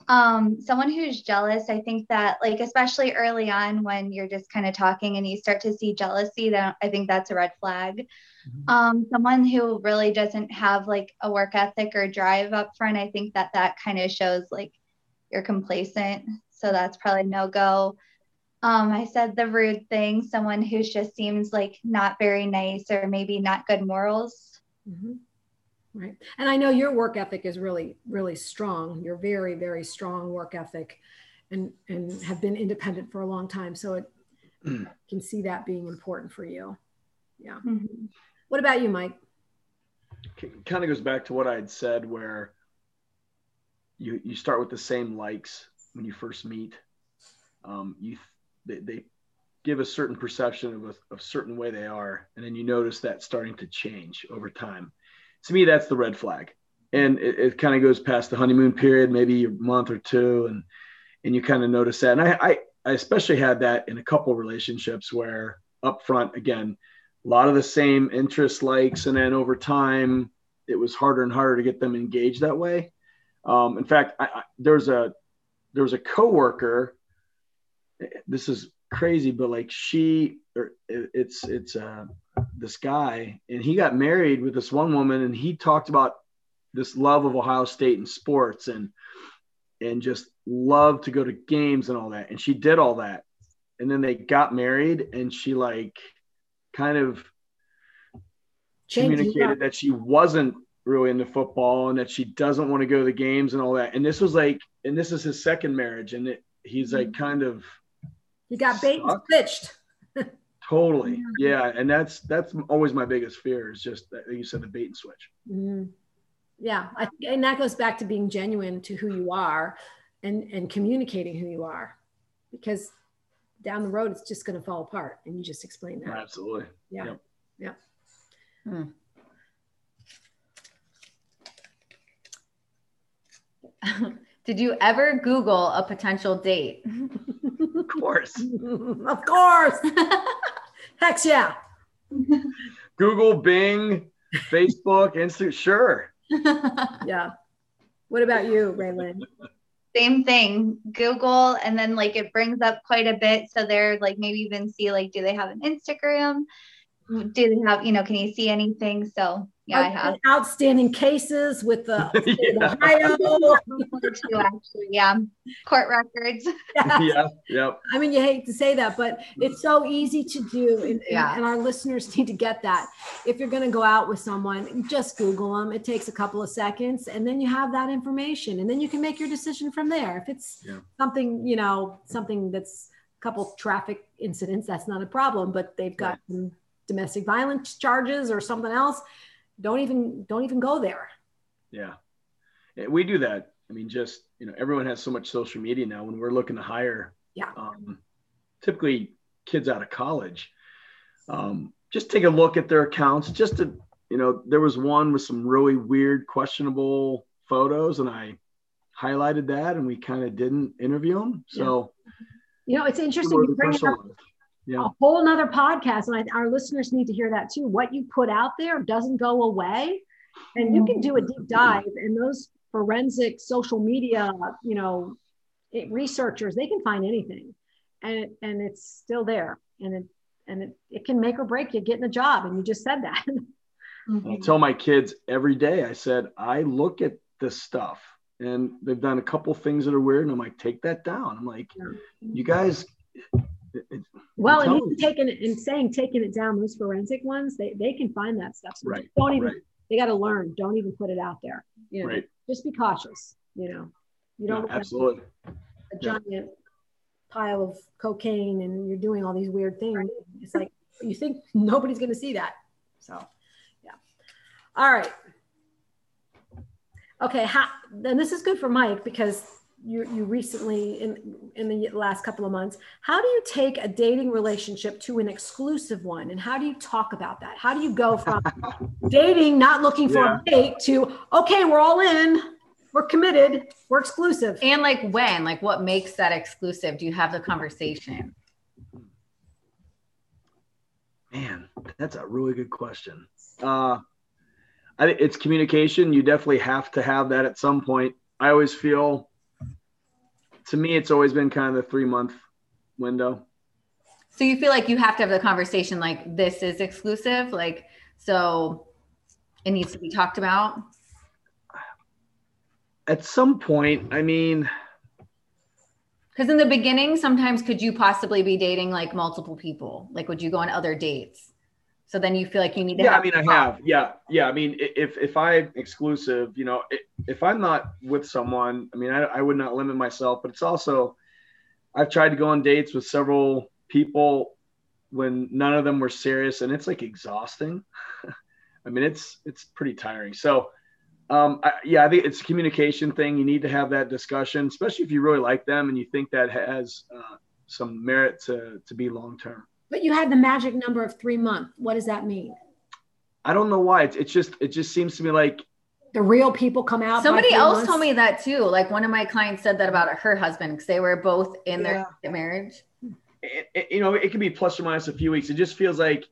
um, someone who's jealous i think that like especially early on when you're just kind of talking and you start to see jealousy then i think that's a red flag mm-hmm. um, someone who really doesn't have like a work ethic or drive up front i think that that kind of shows like you're complacent so that's probably no go um, i said the rude thing someone who just seems like not very nice or maybe not good morals mm-hmm.
Right. And I know your work ethic is really, really strong. You're very, very strong work ethic and, and have been independent for a long time. So it can see that being important for you. Yeah. Mm-hmm. What about you, Mike?
It kind of goes back to what I had said where you, you start with the same likes when you first meet. Um, you, they, they give a certain perception of a, of a certain way they are. And then you notice that starting to change over time to me, that's the red flag. and it, it kind of goes past the honeymoon period, maybe a month or two, and and you kind of notice that. And I, I I especially had that in a couple relationships where up front again, a lot of the same interests, likes, and then over time it was harder and harder to get them engaged that way. Um, in fact, I, I, there's a there was a coworker. This is crazy, but like she, or it's it's uh, this guy, and he got married with this one woman, and he talked about this love of Ohio State and sports, and and just loved to go to games and all that, and she did all that, and then they got married, and she like kind of communicated that she wasn't really into football and that she doesn't want to go to the games and all that. And this was like, and this is his second marriage, and it, he's like mm-hmm. kind of
he got bait and switched.
Totally, yeah, and that's that's always my biggest fear is just that you said the bait and switch.
Mm-hmm. Yeah, I, and that goes back to being genuine to who you are, and and communicating who you are, because down the road it's just going to fall apart, and you just explain that.
Absolutely.
Yeah. Yep. Yeah. Hmm.
Did you ever Google a potential date?
of course.
of course. Heck yeah.
Google, Bing, Facebook, Instagram. Sure.
yeah. What about you, Raylin?
Same thing. Google, and then like it brings up quite a bit. So they're like maybe even see like, do they have an Instagram? Do they have, you know, can you see anything? So yeah, I have
outstanding cases with the yeah. Ohio.
actually, yeah, court records.
Yeah. yeah, yep.
I mean, you hate to say that, but it's so easy to do, and, yeah. and our listeners need to get that. If you're going to go out with someone, just Google them. It takes a couple of seconds, and then you have that information, and then you can make your decision from there. If it's yeah. something, you know, something that's a couple traffic incidents, that's not a problem. But they've got right. domestic violence charges or something else don't even don't even go there.
Yeah. We do that. I mean just you know everyone has so much social media now. When we're looking to hire
yeah. um,
typically kids out of college um, just take a look at their accounts. Just to you know there was one with some really weird questionable photos and i highlighted that and we kind of didn't interview them so
yeah. you know it's interesting. You bring up yeah. a whole nother podcast. And I, our listeners need to hear that too. What you put out there doesn't go away. And you can do a deep dive and those forensic social media, you know, it, researchers, they can find anything and it, and it's still there and it, and it, it can make or break you getting a job. And you just said that.
I tell my kids every day, I said, I look at this stuff and they've done a couple things that are weird. And I'm like, take that down. I'm like, you guys,
well, and even taking it and saying taking it down, those forensic ones, they, they can find that stuff.
So right.
Don't even
right.
they got to learn. Don't even put it out there. You know,
right.
just be cautious. You know, you don't
yeah, absolutely
a giant yeah. pile of cocaine and you're doing all these weird things. It's like you think nobody's going to see that. So, yeah. All right. Okay. How, then this is good for Mike because you, you recently in in the last couple of months how do you take a dating relationship to an exclusive one? And how do you talk about that? How do you go from dating not looking for yeah. a date to okay we're all in we're committed we're exclusive?
And like when? Like what makes that exclusive? Do you have the conversation?
Man that's a really good question. Uh I, it's communication. You definitely have to have that at some point. I always feel to me, it's always been kind of the three month window.
So you feel like you have to have the conversation like this is exclusive, like so it needs to be talked about.
At some point, I mean,
because in the beginning, sometimes could you possibly be dating like multiple people? Like, would you go on other dates? So then you feel like you need to.
Yeah, I mean, I have. Yeah, yeah. I mean, if if I'm exclusive, you know, if I'm not with someone, I mean, I, I would not limit myself. But it's also, I've tried to go on dates with several people when none of them were serious, and it's like exhausting. I mean, it's it's pretty tiring. So, um, I, yeah, I think it's a communication thing. You need to have that discussion, especially if you really like them and you think that has uh, some merit to to be long term.
But you had the magic number of three months. What does that mean?
I don't know why. It's, it's just it just seems to me like
the real people come out.
Somebody else months. told me that too. Like one of my clients said that about her husband because they were both in yeah. their marriage.
It, it, you know, it can be plus or minus a few weeks. It just feels like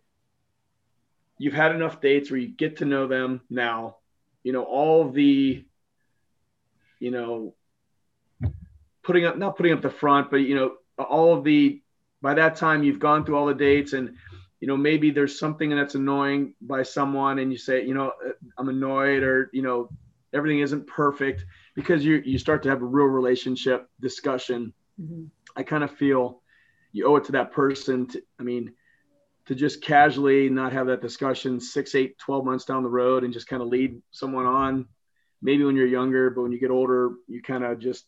you've had enough dates where you get to know them now. You know, all the, you know, putting up, not putting up the front, but, you know, all of the, by that time you've gone through all the dates and you know maybe there's something that's annoying by someone and you say you know uh, i'm annoyed or you know everything isn't perfect because you you start to have a real relationship discussion mm-hmm. i kind of feel you owe it to that person to i mean to just casually not have that discussion six eight 12 months down the road and just kind of lead someone on maybe when you're younger but when you get older you kind of just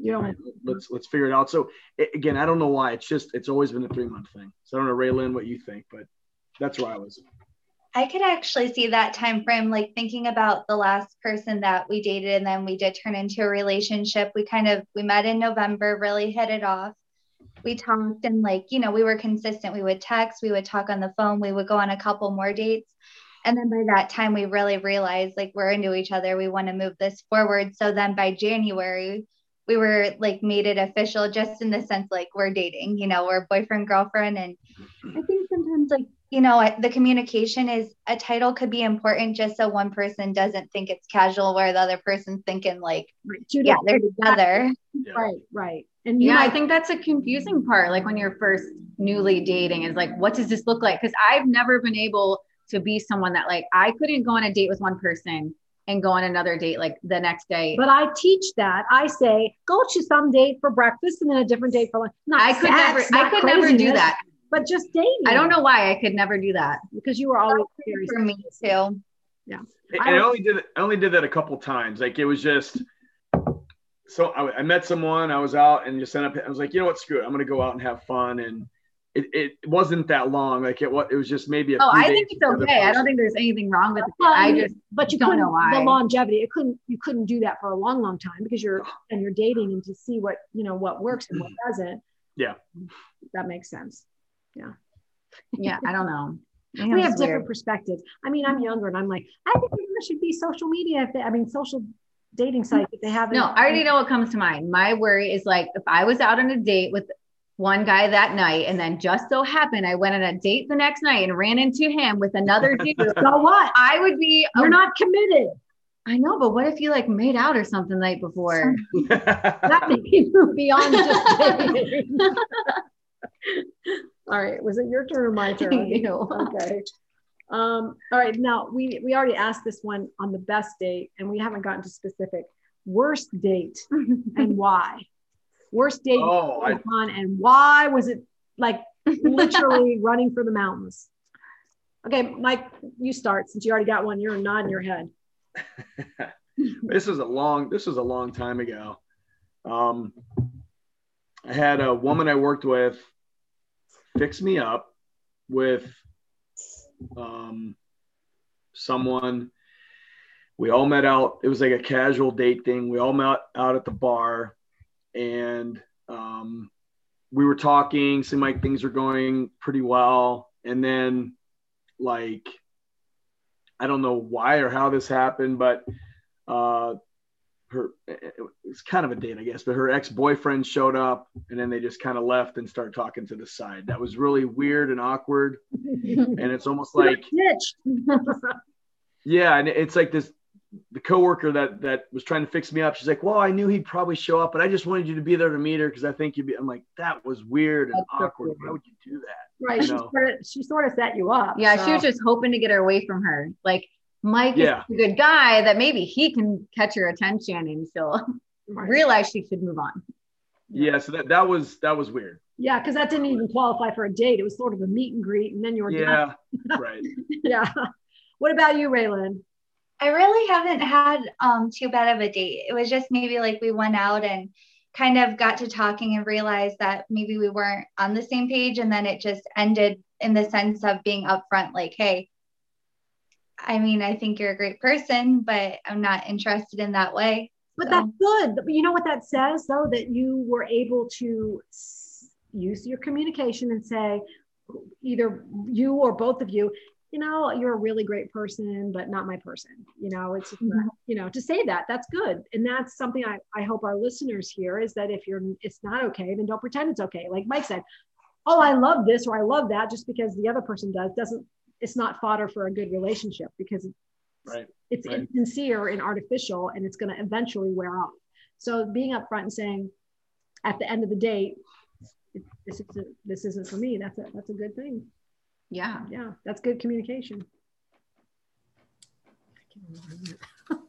you know, let's let's figure it out. So again, I don't know why. It's just it's always been a three month thing. So I don't know, Raylin, what you think, but that's where I was.
I could actually see that time frame, like thinking about the last person that we dated, and then we did turn into a relationship. We kind of we met in November, really hit it off. We talked and like you know we were consistent. We would text, we would talk on the phone, we would go on a couple more dates, and then by that time we really realized like we're into each other. We want to move this forward. So then by January we were like made it official just in the sense like we're dating, you know, we're boyfriend, girlfriend. And mm-hmm. I think sometimes like, you know, the communication is a title could be important just so one person doesn't think it's casual where the other person's thinking like, yeah, they're together.
Right, right.
And yeah, I think that's a confusing part. Like when you're first newly dating is like, what does this look like? Because I've never been able to be someone that like I couldn't go on a date with one person and go on another date like the next day.
But I teach that. I say go to some date for breakfast and then a different date for lunch.
Not I could never I could never do that.
But just dating.
I don't know why I could never do that
because you were always
very for me too.
Yeah.
And I, I only did I only did that a couple times. Like it was just so I, I met someone, I was out and just sent up I was like, you know what, screw it. I'm gonna go out and have fun and it, it wasn't that long. Like it was, it was just maybe. A.
Oh, I think it's okay. I don't think there's anything wrong with it. Well, I just,
but you don't know why the longevity. It couldn't, you couldn't do that for a long, long time because you're and you're dating and to see what you know what works and what doesn't.
Yeah,
that makes sense. Yeah.
Yeah, I don't know.
I we have different weird. perspectives. I mean, I'm younger and I'm like, I think there should be social media. If they, I mean, social dating sites if they have.
No, I already know what comes to mind. My worry is like if I was out on a date with one guy that night and then just so happened I went on a date the next night and ran into him with another dude.
so what?
I would be
You're a, not committed.
I know, but what if you like made out or something the night before?
that be beyond just All right. Was it your turn or my turn? you. okay. Um, all right. Now we we already asked this one on the best date, and we haven't gotten to specific worst date and why worst date oh, I... on and why was it like literally running for the mountains? Okay, Mike, you start since you already got one. You're nodding your head.
this is a long. This is a long time ago. Um, I had a woman I worked with fix me up with um, someone. We all met out. It was like a casual date thing. We all met out at the bar and um, we were talking, seemed like things were going pretty well. And then, like, I don't know why or how this happened, but uh, her it's kind of a date, I guess, but her ex boyfriend showed up and then they just kind of left and started talking to the side. That was really weird and awkward. and it's almost like, yeah, and it's like this the coworker that that was trying to fix me up, she's like, "Well, I knew he'd probably show up, but I just wanted you to be there to meet her because I think you'd be." I'm like, "That was weird and That's awkward. Why would you do that?"
Right. You she, sort of, she sort of set you up.
Yeah, so. she was just hoping to get her away from her. Like Mike yeah. is a good guy that maybe he can catch her attention and she'll right. realize she should move on.
Yeah. So that that was that was weird.
Yeah, because that didn't even qualify for a date. It was sort of a meet and greet, and then you were
yeah, right.
yeah. What about you, Raylin?
I really haven't had um, too bad of a date. It was just maybe like we went out and kind of got to talking and realized that maybe we weren't on the same page. And then it just ended in the sense of being upfront, like, hey, I mean, I think you're a great person, but I'm not interested in that way.
But so. that's good. You know what that says, though, that you were able to use your communication and say, either you or both of you, you know, you're a really great person, but not my person. You know, it's, mm-hmm. you know, to say that, that's good. And that's something I, I hope our listeners hear is that if you're, it's not okay, then don't pretend it's okay. Like Mike said, oh, I love this or I love that just because the other person does, doesn't, it's not fodder for a good relationship because it's,
right.
it's
right.
insincere and artificial and it's going to eventually wear off. So being upfront and saying, at the end of the day, this, is a, this isn't for me. That's a, that's a good thing.
Yeah.
Yeah. That's good communication.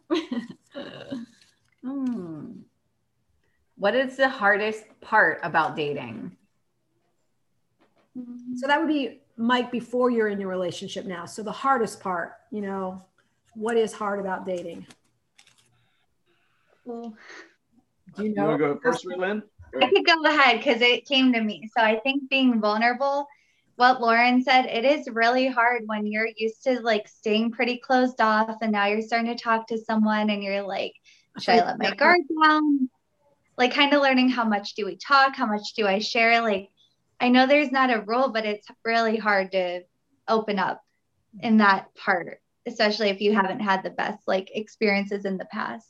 hmm. What is the hardest part about dating?
So that would be Mike before you're in your relationship now. So the hardest part, you know, what is hard about dating?
Well,
Do you know?
You go first, Lynn?
I could go ahead because it came to me. So I think being vulnerable, what Lauren said, it is really hard when you're used to like staying pretty closed off and now you're starting to talk to someone and you're like, should I let my guard down? Like kind of learning how much do we talk? How much do I share? Like I know there's not a rule, but it's really hard to open up in that part, especially if you haven't had the best like experiences in the past.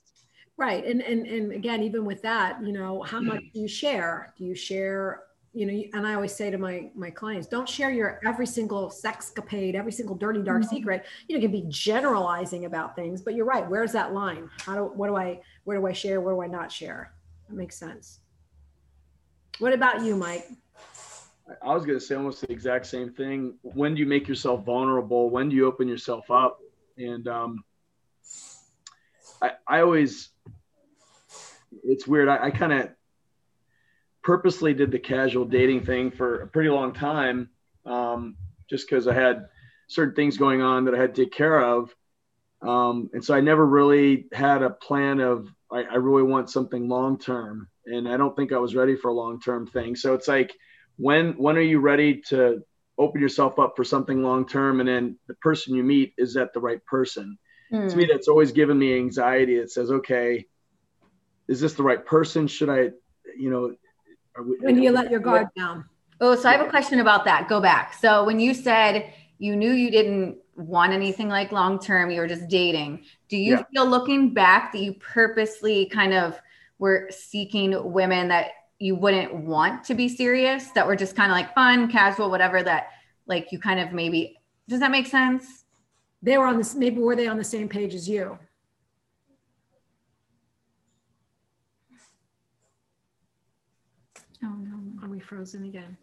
Right. And, and, and again, even with that, you know, how much do you share? Do you share, you know, and I always say to my, my clients, don't share your every single sexcapade, every single dirty, dark mm-hmm. secret. You know, you can be generalizing about things, but you're right. Where's that line? How do, what do I, where do I share? Where do I not share? That makes sense. What about you, Mike?
I was going to say almost the exact same thing. When do you make yourself vulnerable? When do you open yourself up? And um, I, I always, it's weird. I, I kind of purposely did the casual dating thing for a pretty long time, um, just because I had certain things going on that I had to take care of. Um, and so I never really had a plan of I, I really want something long term, and I don't think I was ready for a long term thing. So it's like when when are you ready to open yourself up for something long term and then the person you meet is that the right person mm. to me that's always given me anxiety it says okay is this the right person should i you know
we, when you, you let your guard down
oh so i have a question about that go back so when you said you knew you didn't want anything like long term you were just dating do you yeah. feel looking back that you purposely kind of were seeking women that you wouldn't want to be serious that were just kind of like fun, casual, whatever that like you kind of maybe does that make sense?
They were on this maybe were they on the same page as you? Oh no. Are we frozen again?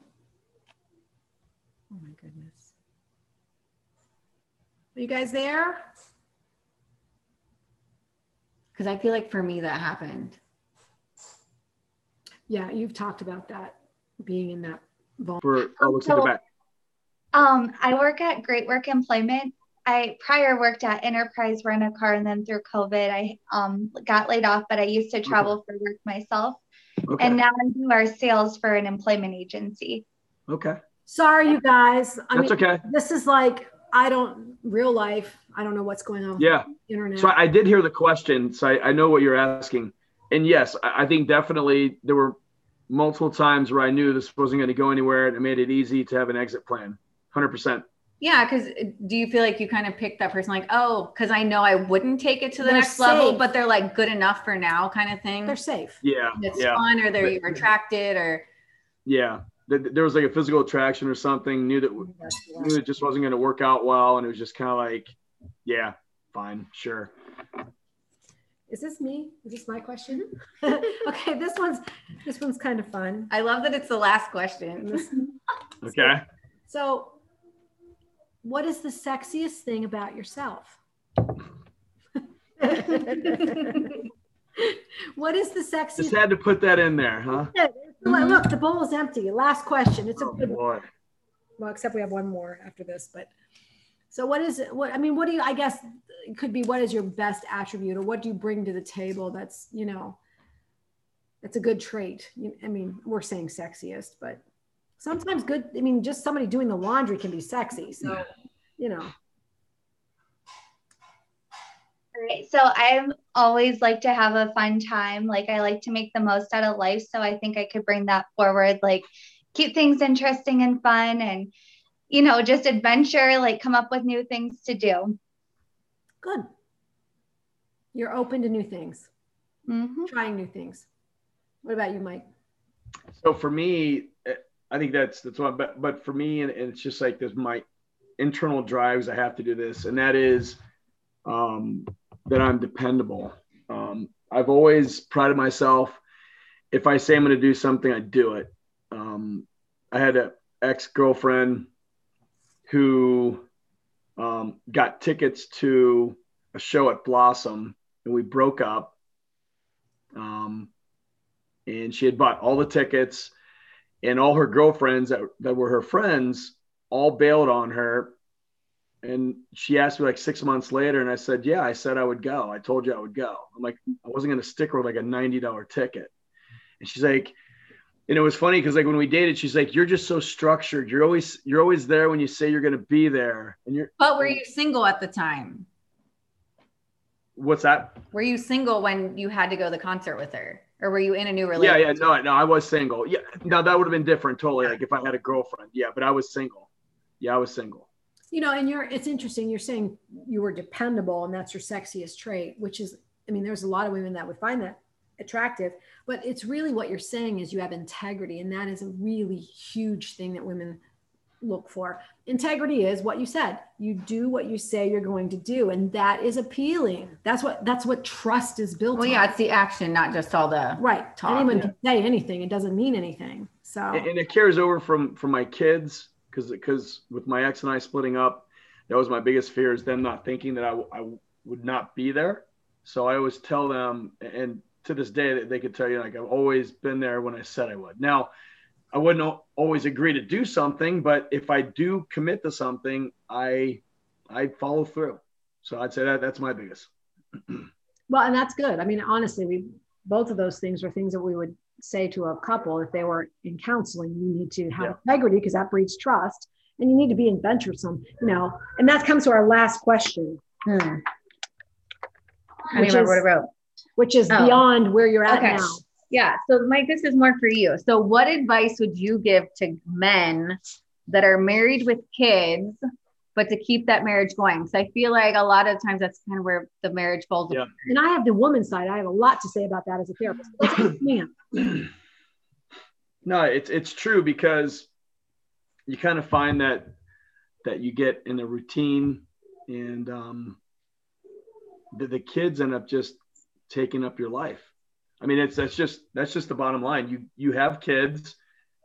Oh my goodness. Are you guys there?
Because I feel like for me that happened.
Yeah, you've talked about that being in that.
For oh, looks so, back.
Um, I work at Great Work Employment. I prior worked at Enterprise Rent a Car, and then through COVID, I um, got laid off. But I used to travel okay. for work myself, okay. and now I do our sales for an employment agency.
Okay.
Sorry, you guys.
I That's mean, okay.
This is like I don't real life. I don't know what's going on.
Yeah.
internet.
So I did hear the question. So I, I know what you're asking and yes, I think definitely there were multiple times where I knew this wasn't going to go anywhere and it made it easy to have an exit plan. 100%.
Yeah, because uh, do you feel like you kind of picked that person like, oh, because I know I wouldn't take it to the they're next safe. level, but they're like good enough for now, kind of thing.
They're safe.
Yeah,
it's
yeah.
fun, or they're but, attracted, or
yeah, there was like a physical attraction or something. Knew that knew it just wasn't going to work out well, and it was just kind of like, yeah, fine, sure
is this me? Is this my question? okay, this one's this one's kind of fun.
I love that it's the last question.
okay.
So, what is the sexiest thing about yourself? what is the sexiest?
Just had to put that in there, huh?
Mm-hmm. Look, the bowl is empty. Last question. It's a
oh, good boy. one.
Well, except we have one more after this, but so what is it? What I mean, what do you? I guess it could be what is your best attribute, or what do you bring to the table? That's you know, that's a good trait. I mean, we're saying sexiest, but sometimes good. I mean, just somebody doing the laundry can be sexy. So you know.
Right. So I always like to have a fun time. Like I like to make the most out of life. So I think I could bring that forward. Like keep things interesting and fun and you know, just adventure, like come up with new things to do.
Good. You're open to new things, mm-hmm. trying new things. What about you, Mike?
So for me, I think that's that's one. But but for me, and, and it's just like there's my internal drives. I have to do this, and that is um, that I'm dependable. Um, I've always prided myself. If I say I'm going to do something, I do it. Um, I had an ex girlfriend who um, got tickets to a show at Blossom, and we broke up. Um, and she had bought all the tickets, and all her girlfriends that, that were her friends all bailed on her. And she asked me like six months later, and I said, Yeah, I said I would go. I told you I would go. I'm like, I wasn't going to stick her with like a $90 ticket. And she's like, and it was funny because like when we dated, she's like, "You're just so structured. You're always you're always there when you say you're going to be there." And you're.
But were you single at the time?
What's that?
Were you single when you had to go to the concert with her, or were you in a new relationship?
Yeah, yeah, no, no, I was single. Yeah, no, that would have been different totally. Like if I had a girlfriend, yeah, but I was single. Yeah, I was single.
You know, and you're it's interesting. You're saying you were dependable, and that's your sexiest trait, which is, I mean, there's a lot of women that would find that attractive but it's really what you're saying is you have integrity and that is a really huge thing that women look for integrity is what you said you do what you say you're going to do and that is appealing that's what that's what trust is built
well on. yeah it's the action not just all the
right talk. anyone yeah. can say anything it doesn't mean anything so
and it carries over from from my kids because because with my ex and i splitting up that was my biggest fear is them not thinking that I, I would not be there so i always tell them and to this day that they could tell you like I've always been there when I said I would. Now, I wouldn't always agree to do something, but if I do commit to something, I I follow through. So I'd say that that's my biggest.
well, and that's good. I mean, honestly, we both of those things are things that we would say to a couple if they were in counseling. You need to have yeah. integrity because that breeds trust, and you need to be adventuresome. You know, and that comes to our last question. Hmm.
I remember is, what I
which is oh. beyond where you're at okay. now.
Yeah. So, Mike, this is more for you. So, what advice would you give to men that are married with kids, but to keep that marriage going? Because I feel like a lot of times that's kind of where the marriage falls.
Yeah. And I have the woman's side. I have a lot to say about that as a therapist.
Man. no, it's it's true because you kind of find that that you get in a routine and um, the, the kids end up just taking up your life. I mean, it's that's just that's just the bottom line. You you have kids,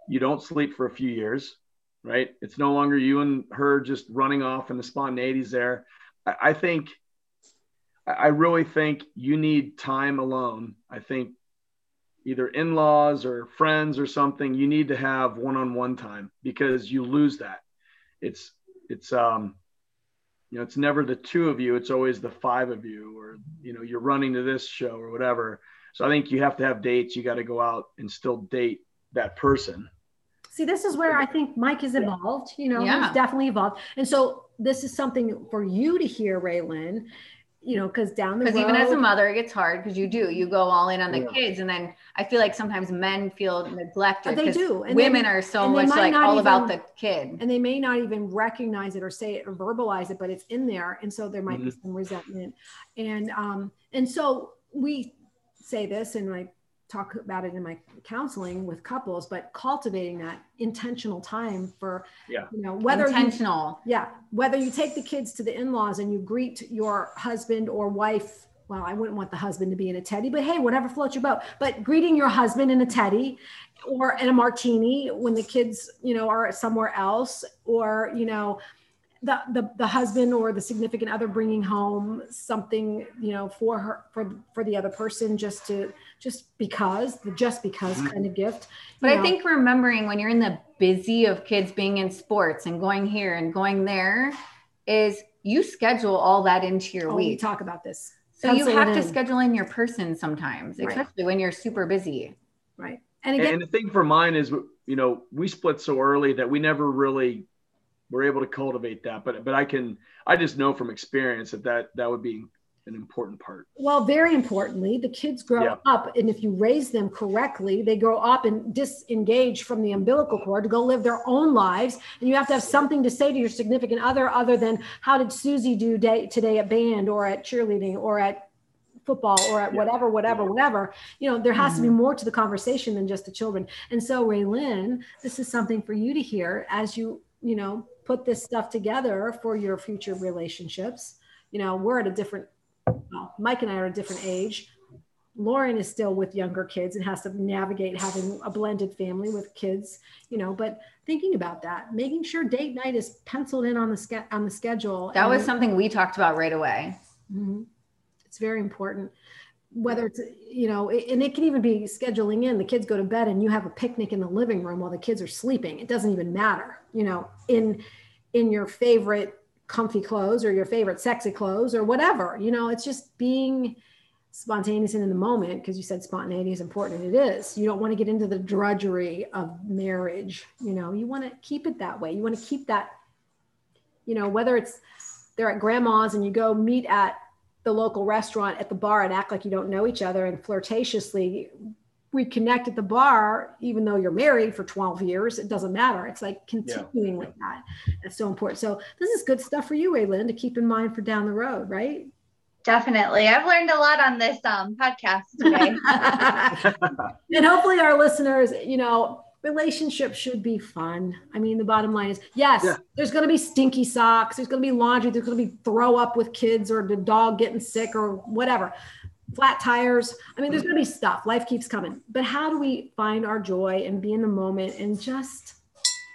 you don't sleep for a few years, right? It's no longer you and her just running off and the spontaneity's there. I, I think I really think you need time alone. I think either in-laws or friends or something, you need to have one-on-one time because you lose that. It's it's um you know it's never the two of you it's always the five of you or you know you're running to this show or whatever so i think you have to have dates you got to go out and still date that person
see this is where i think mike has evolved you know yeah. he's definitely evolved and so this is something for you to hear raylin you know, because down the road.
Because even as a mother, it gets hard because you do you go all in on the yeah. kids, and then I feel like sometimes men feel neglected.
They do.
And women are so much like all even, about the kid,
and they may not even recognize it or say it or verbalize it, but it's in there, and so there might mm-hmm. be some resentment, and um, and so we say this, and like talk about it in my counseling with couples but cultivating that intentional time for
yeah.
you know whether
intentional.
You, yeah. Whether you take the kids to the in-laws and you greet your husband or wife well i wouldn't want the husband to be in a teddy but hey whatever floats your boat. But greeting your husband in a teddy or in a martini when the kids you know are somewhere else or you know the, the, the husband or the significant other bringing home something you know for her for for the other person just to just because the just because mm-hmm. kind of gift
but know. i think remembering when you're in the busy of kids being in sports and going here and going there is you schedule all that into your oh, week we
talk about this
so Pencil you have to schedule in your person sometimes right. especially when you're super busy
right
and again and the thing for mine is you know we split so early that we never really we're able to cultivate that. But but I can I just know from experience that that that would be an important part.
Well, very importantly, the kids grow yeah. up, and if you raise them correctly, they grow up and disengage from the umbilical cord to go live their own lives. And you have to have something to say to your significant other, other than how did Susie do day, today at band or at cheerleading or at football or at whatever, whatever, whatever. You know, there has mm-hmm. to be mm-hmm. more to the conversation than just the children. And so, Raylin, this is something for you to hear as you, you know, put this stuff together for your future relationships. You know, we're at a different, well, Mike and I are a different age. Lauren is still with younger kids and has to navigate having a blended family with kids, you know, but thinking about that, making sure date night is penciled in on the ske- on the schedule.
That was something we talked about right away.
Mm-hmm. It's very important. Whether it's, you know, and it can even be scheduling in the kids go to bed and you have a picnic in the living room while the kids are sleeping. It doesn't even matter, you know, in in your favorite comfy clothes or your favorite sexy clothes or whatever. You know, it's just being spontaneous and in the moment because you said spontaneity is important and it is you don't want to get into the drudgery of marriage you know you want to keep it that way you want to keep that you know whether it's they're at grandma's and you go meet at the local restaurant at the bar and act like you don't know each other and flirtatiously reconnect at the bar, even though you're married for 12 years, it doesn't matter. It's like continuing yeah. with that. It's so important. So this is good stuff for you, Raylin, to keep in mind for down the road, right?
Definitely. I've learned a lot on this um, podcast today.
and hopefully our listeners, you know, relationships should be fun. I mean, the bottom line is yes, yeah. there's going to be stinky socks, there's going to be laundry, there's going to be throw up with kids or the dog getting sick or whatever, flat tires. I mean, there's going to be stuff. Life keeps coming. But how do we find our joy and be in the moment and just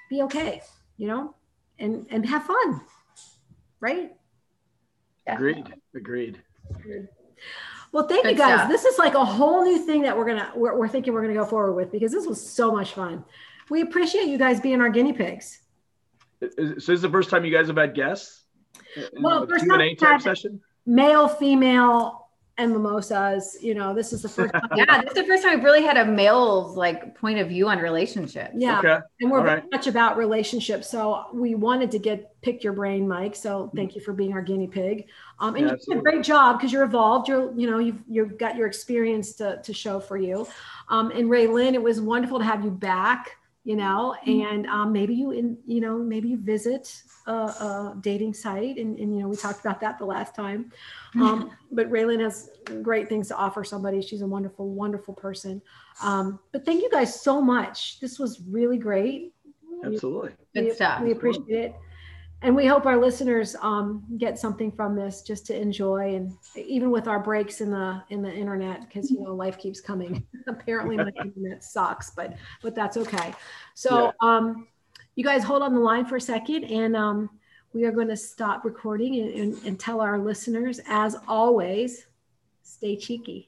be okay, you know, and and have fun, right?
Agreed. Agreed. Agreed.
Well, thank Good you guys. Stuff. This is like a whole new thing that we're gonna we're, we're thinking we're gonna go forward with because this was so much fun. We appreciate you guys being our guinea pigs.
So this is the first time you guys have had guests. well, first Q&A type session.
Male, female, and mimosas. You know, this is the first time.
yeah, this is the first time we've really had a male's like point of view on relationships.
Yeah. Okay. And we're All very right. much about relationships. So we wanted to get pick your brain, Mike. So thank you for being our guinea pig. Um, and yeah, you did a great job because you're evolved. You're, you know, you've you've got your experience to, to show for you. Um, and Raylin, it was wonderful to have you back you know, mm-hmm. and um, maybe you, in, you know, maybe you visit a, a dating site, and, and, you know, we talked about that the last time. Um, but Raylin has great things to offer somebody. She's a wonderful, wonderful person. Um, but thank you guys so much. This was really great.
Absolutely,
we, good stuff. We appreciate it and we hope our listeners um, get something from this just to enjoy and even with our breaks in the in the internet because you know life keeps coming. Apparently my internet sucks but but that's okay. So yeah. um, you guys hold on the line for a second and um, we are going to stop recording and, and, and tell our listeners as always stay cheeky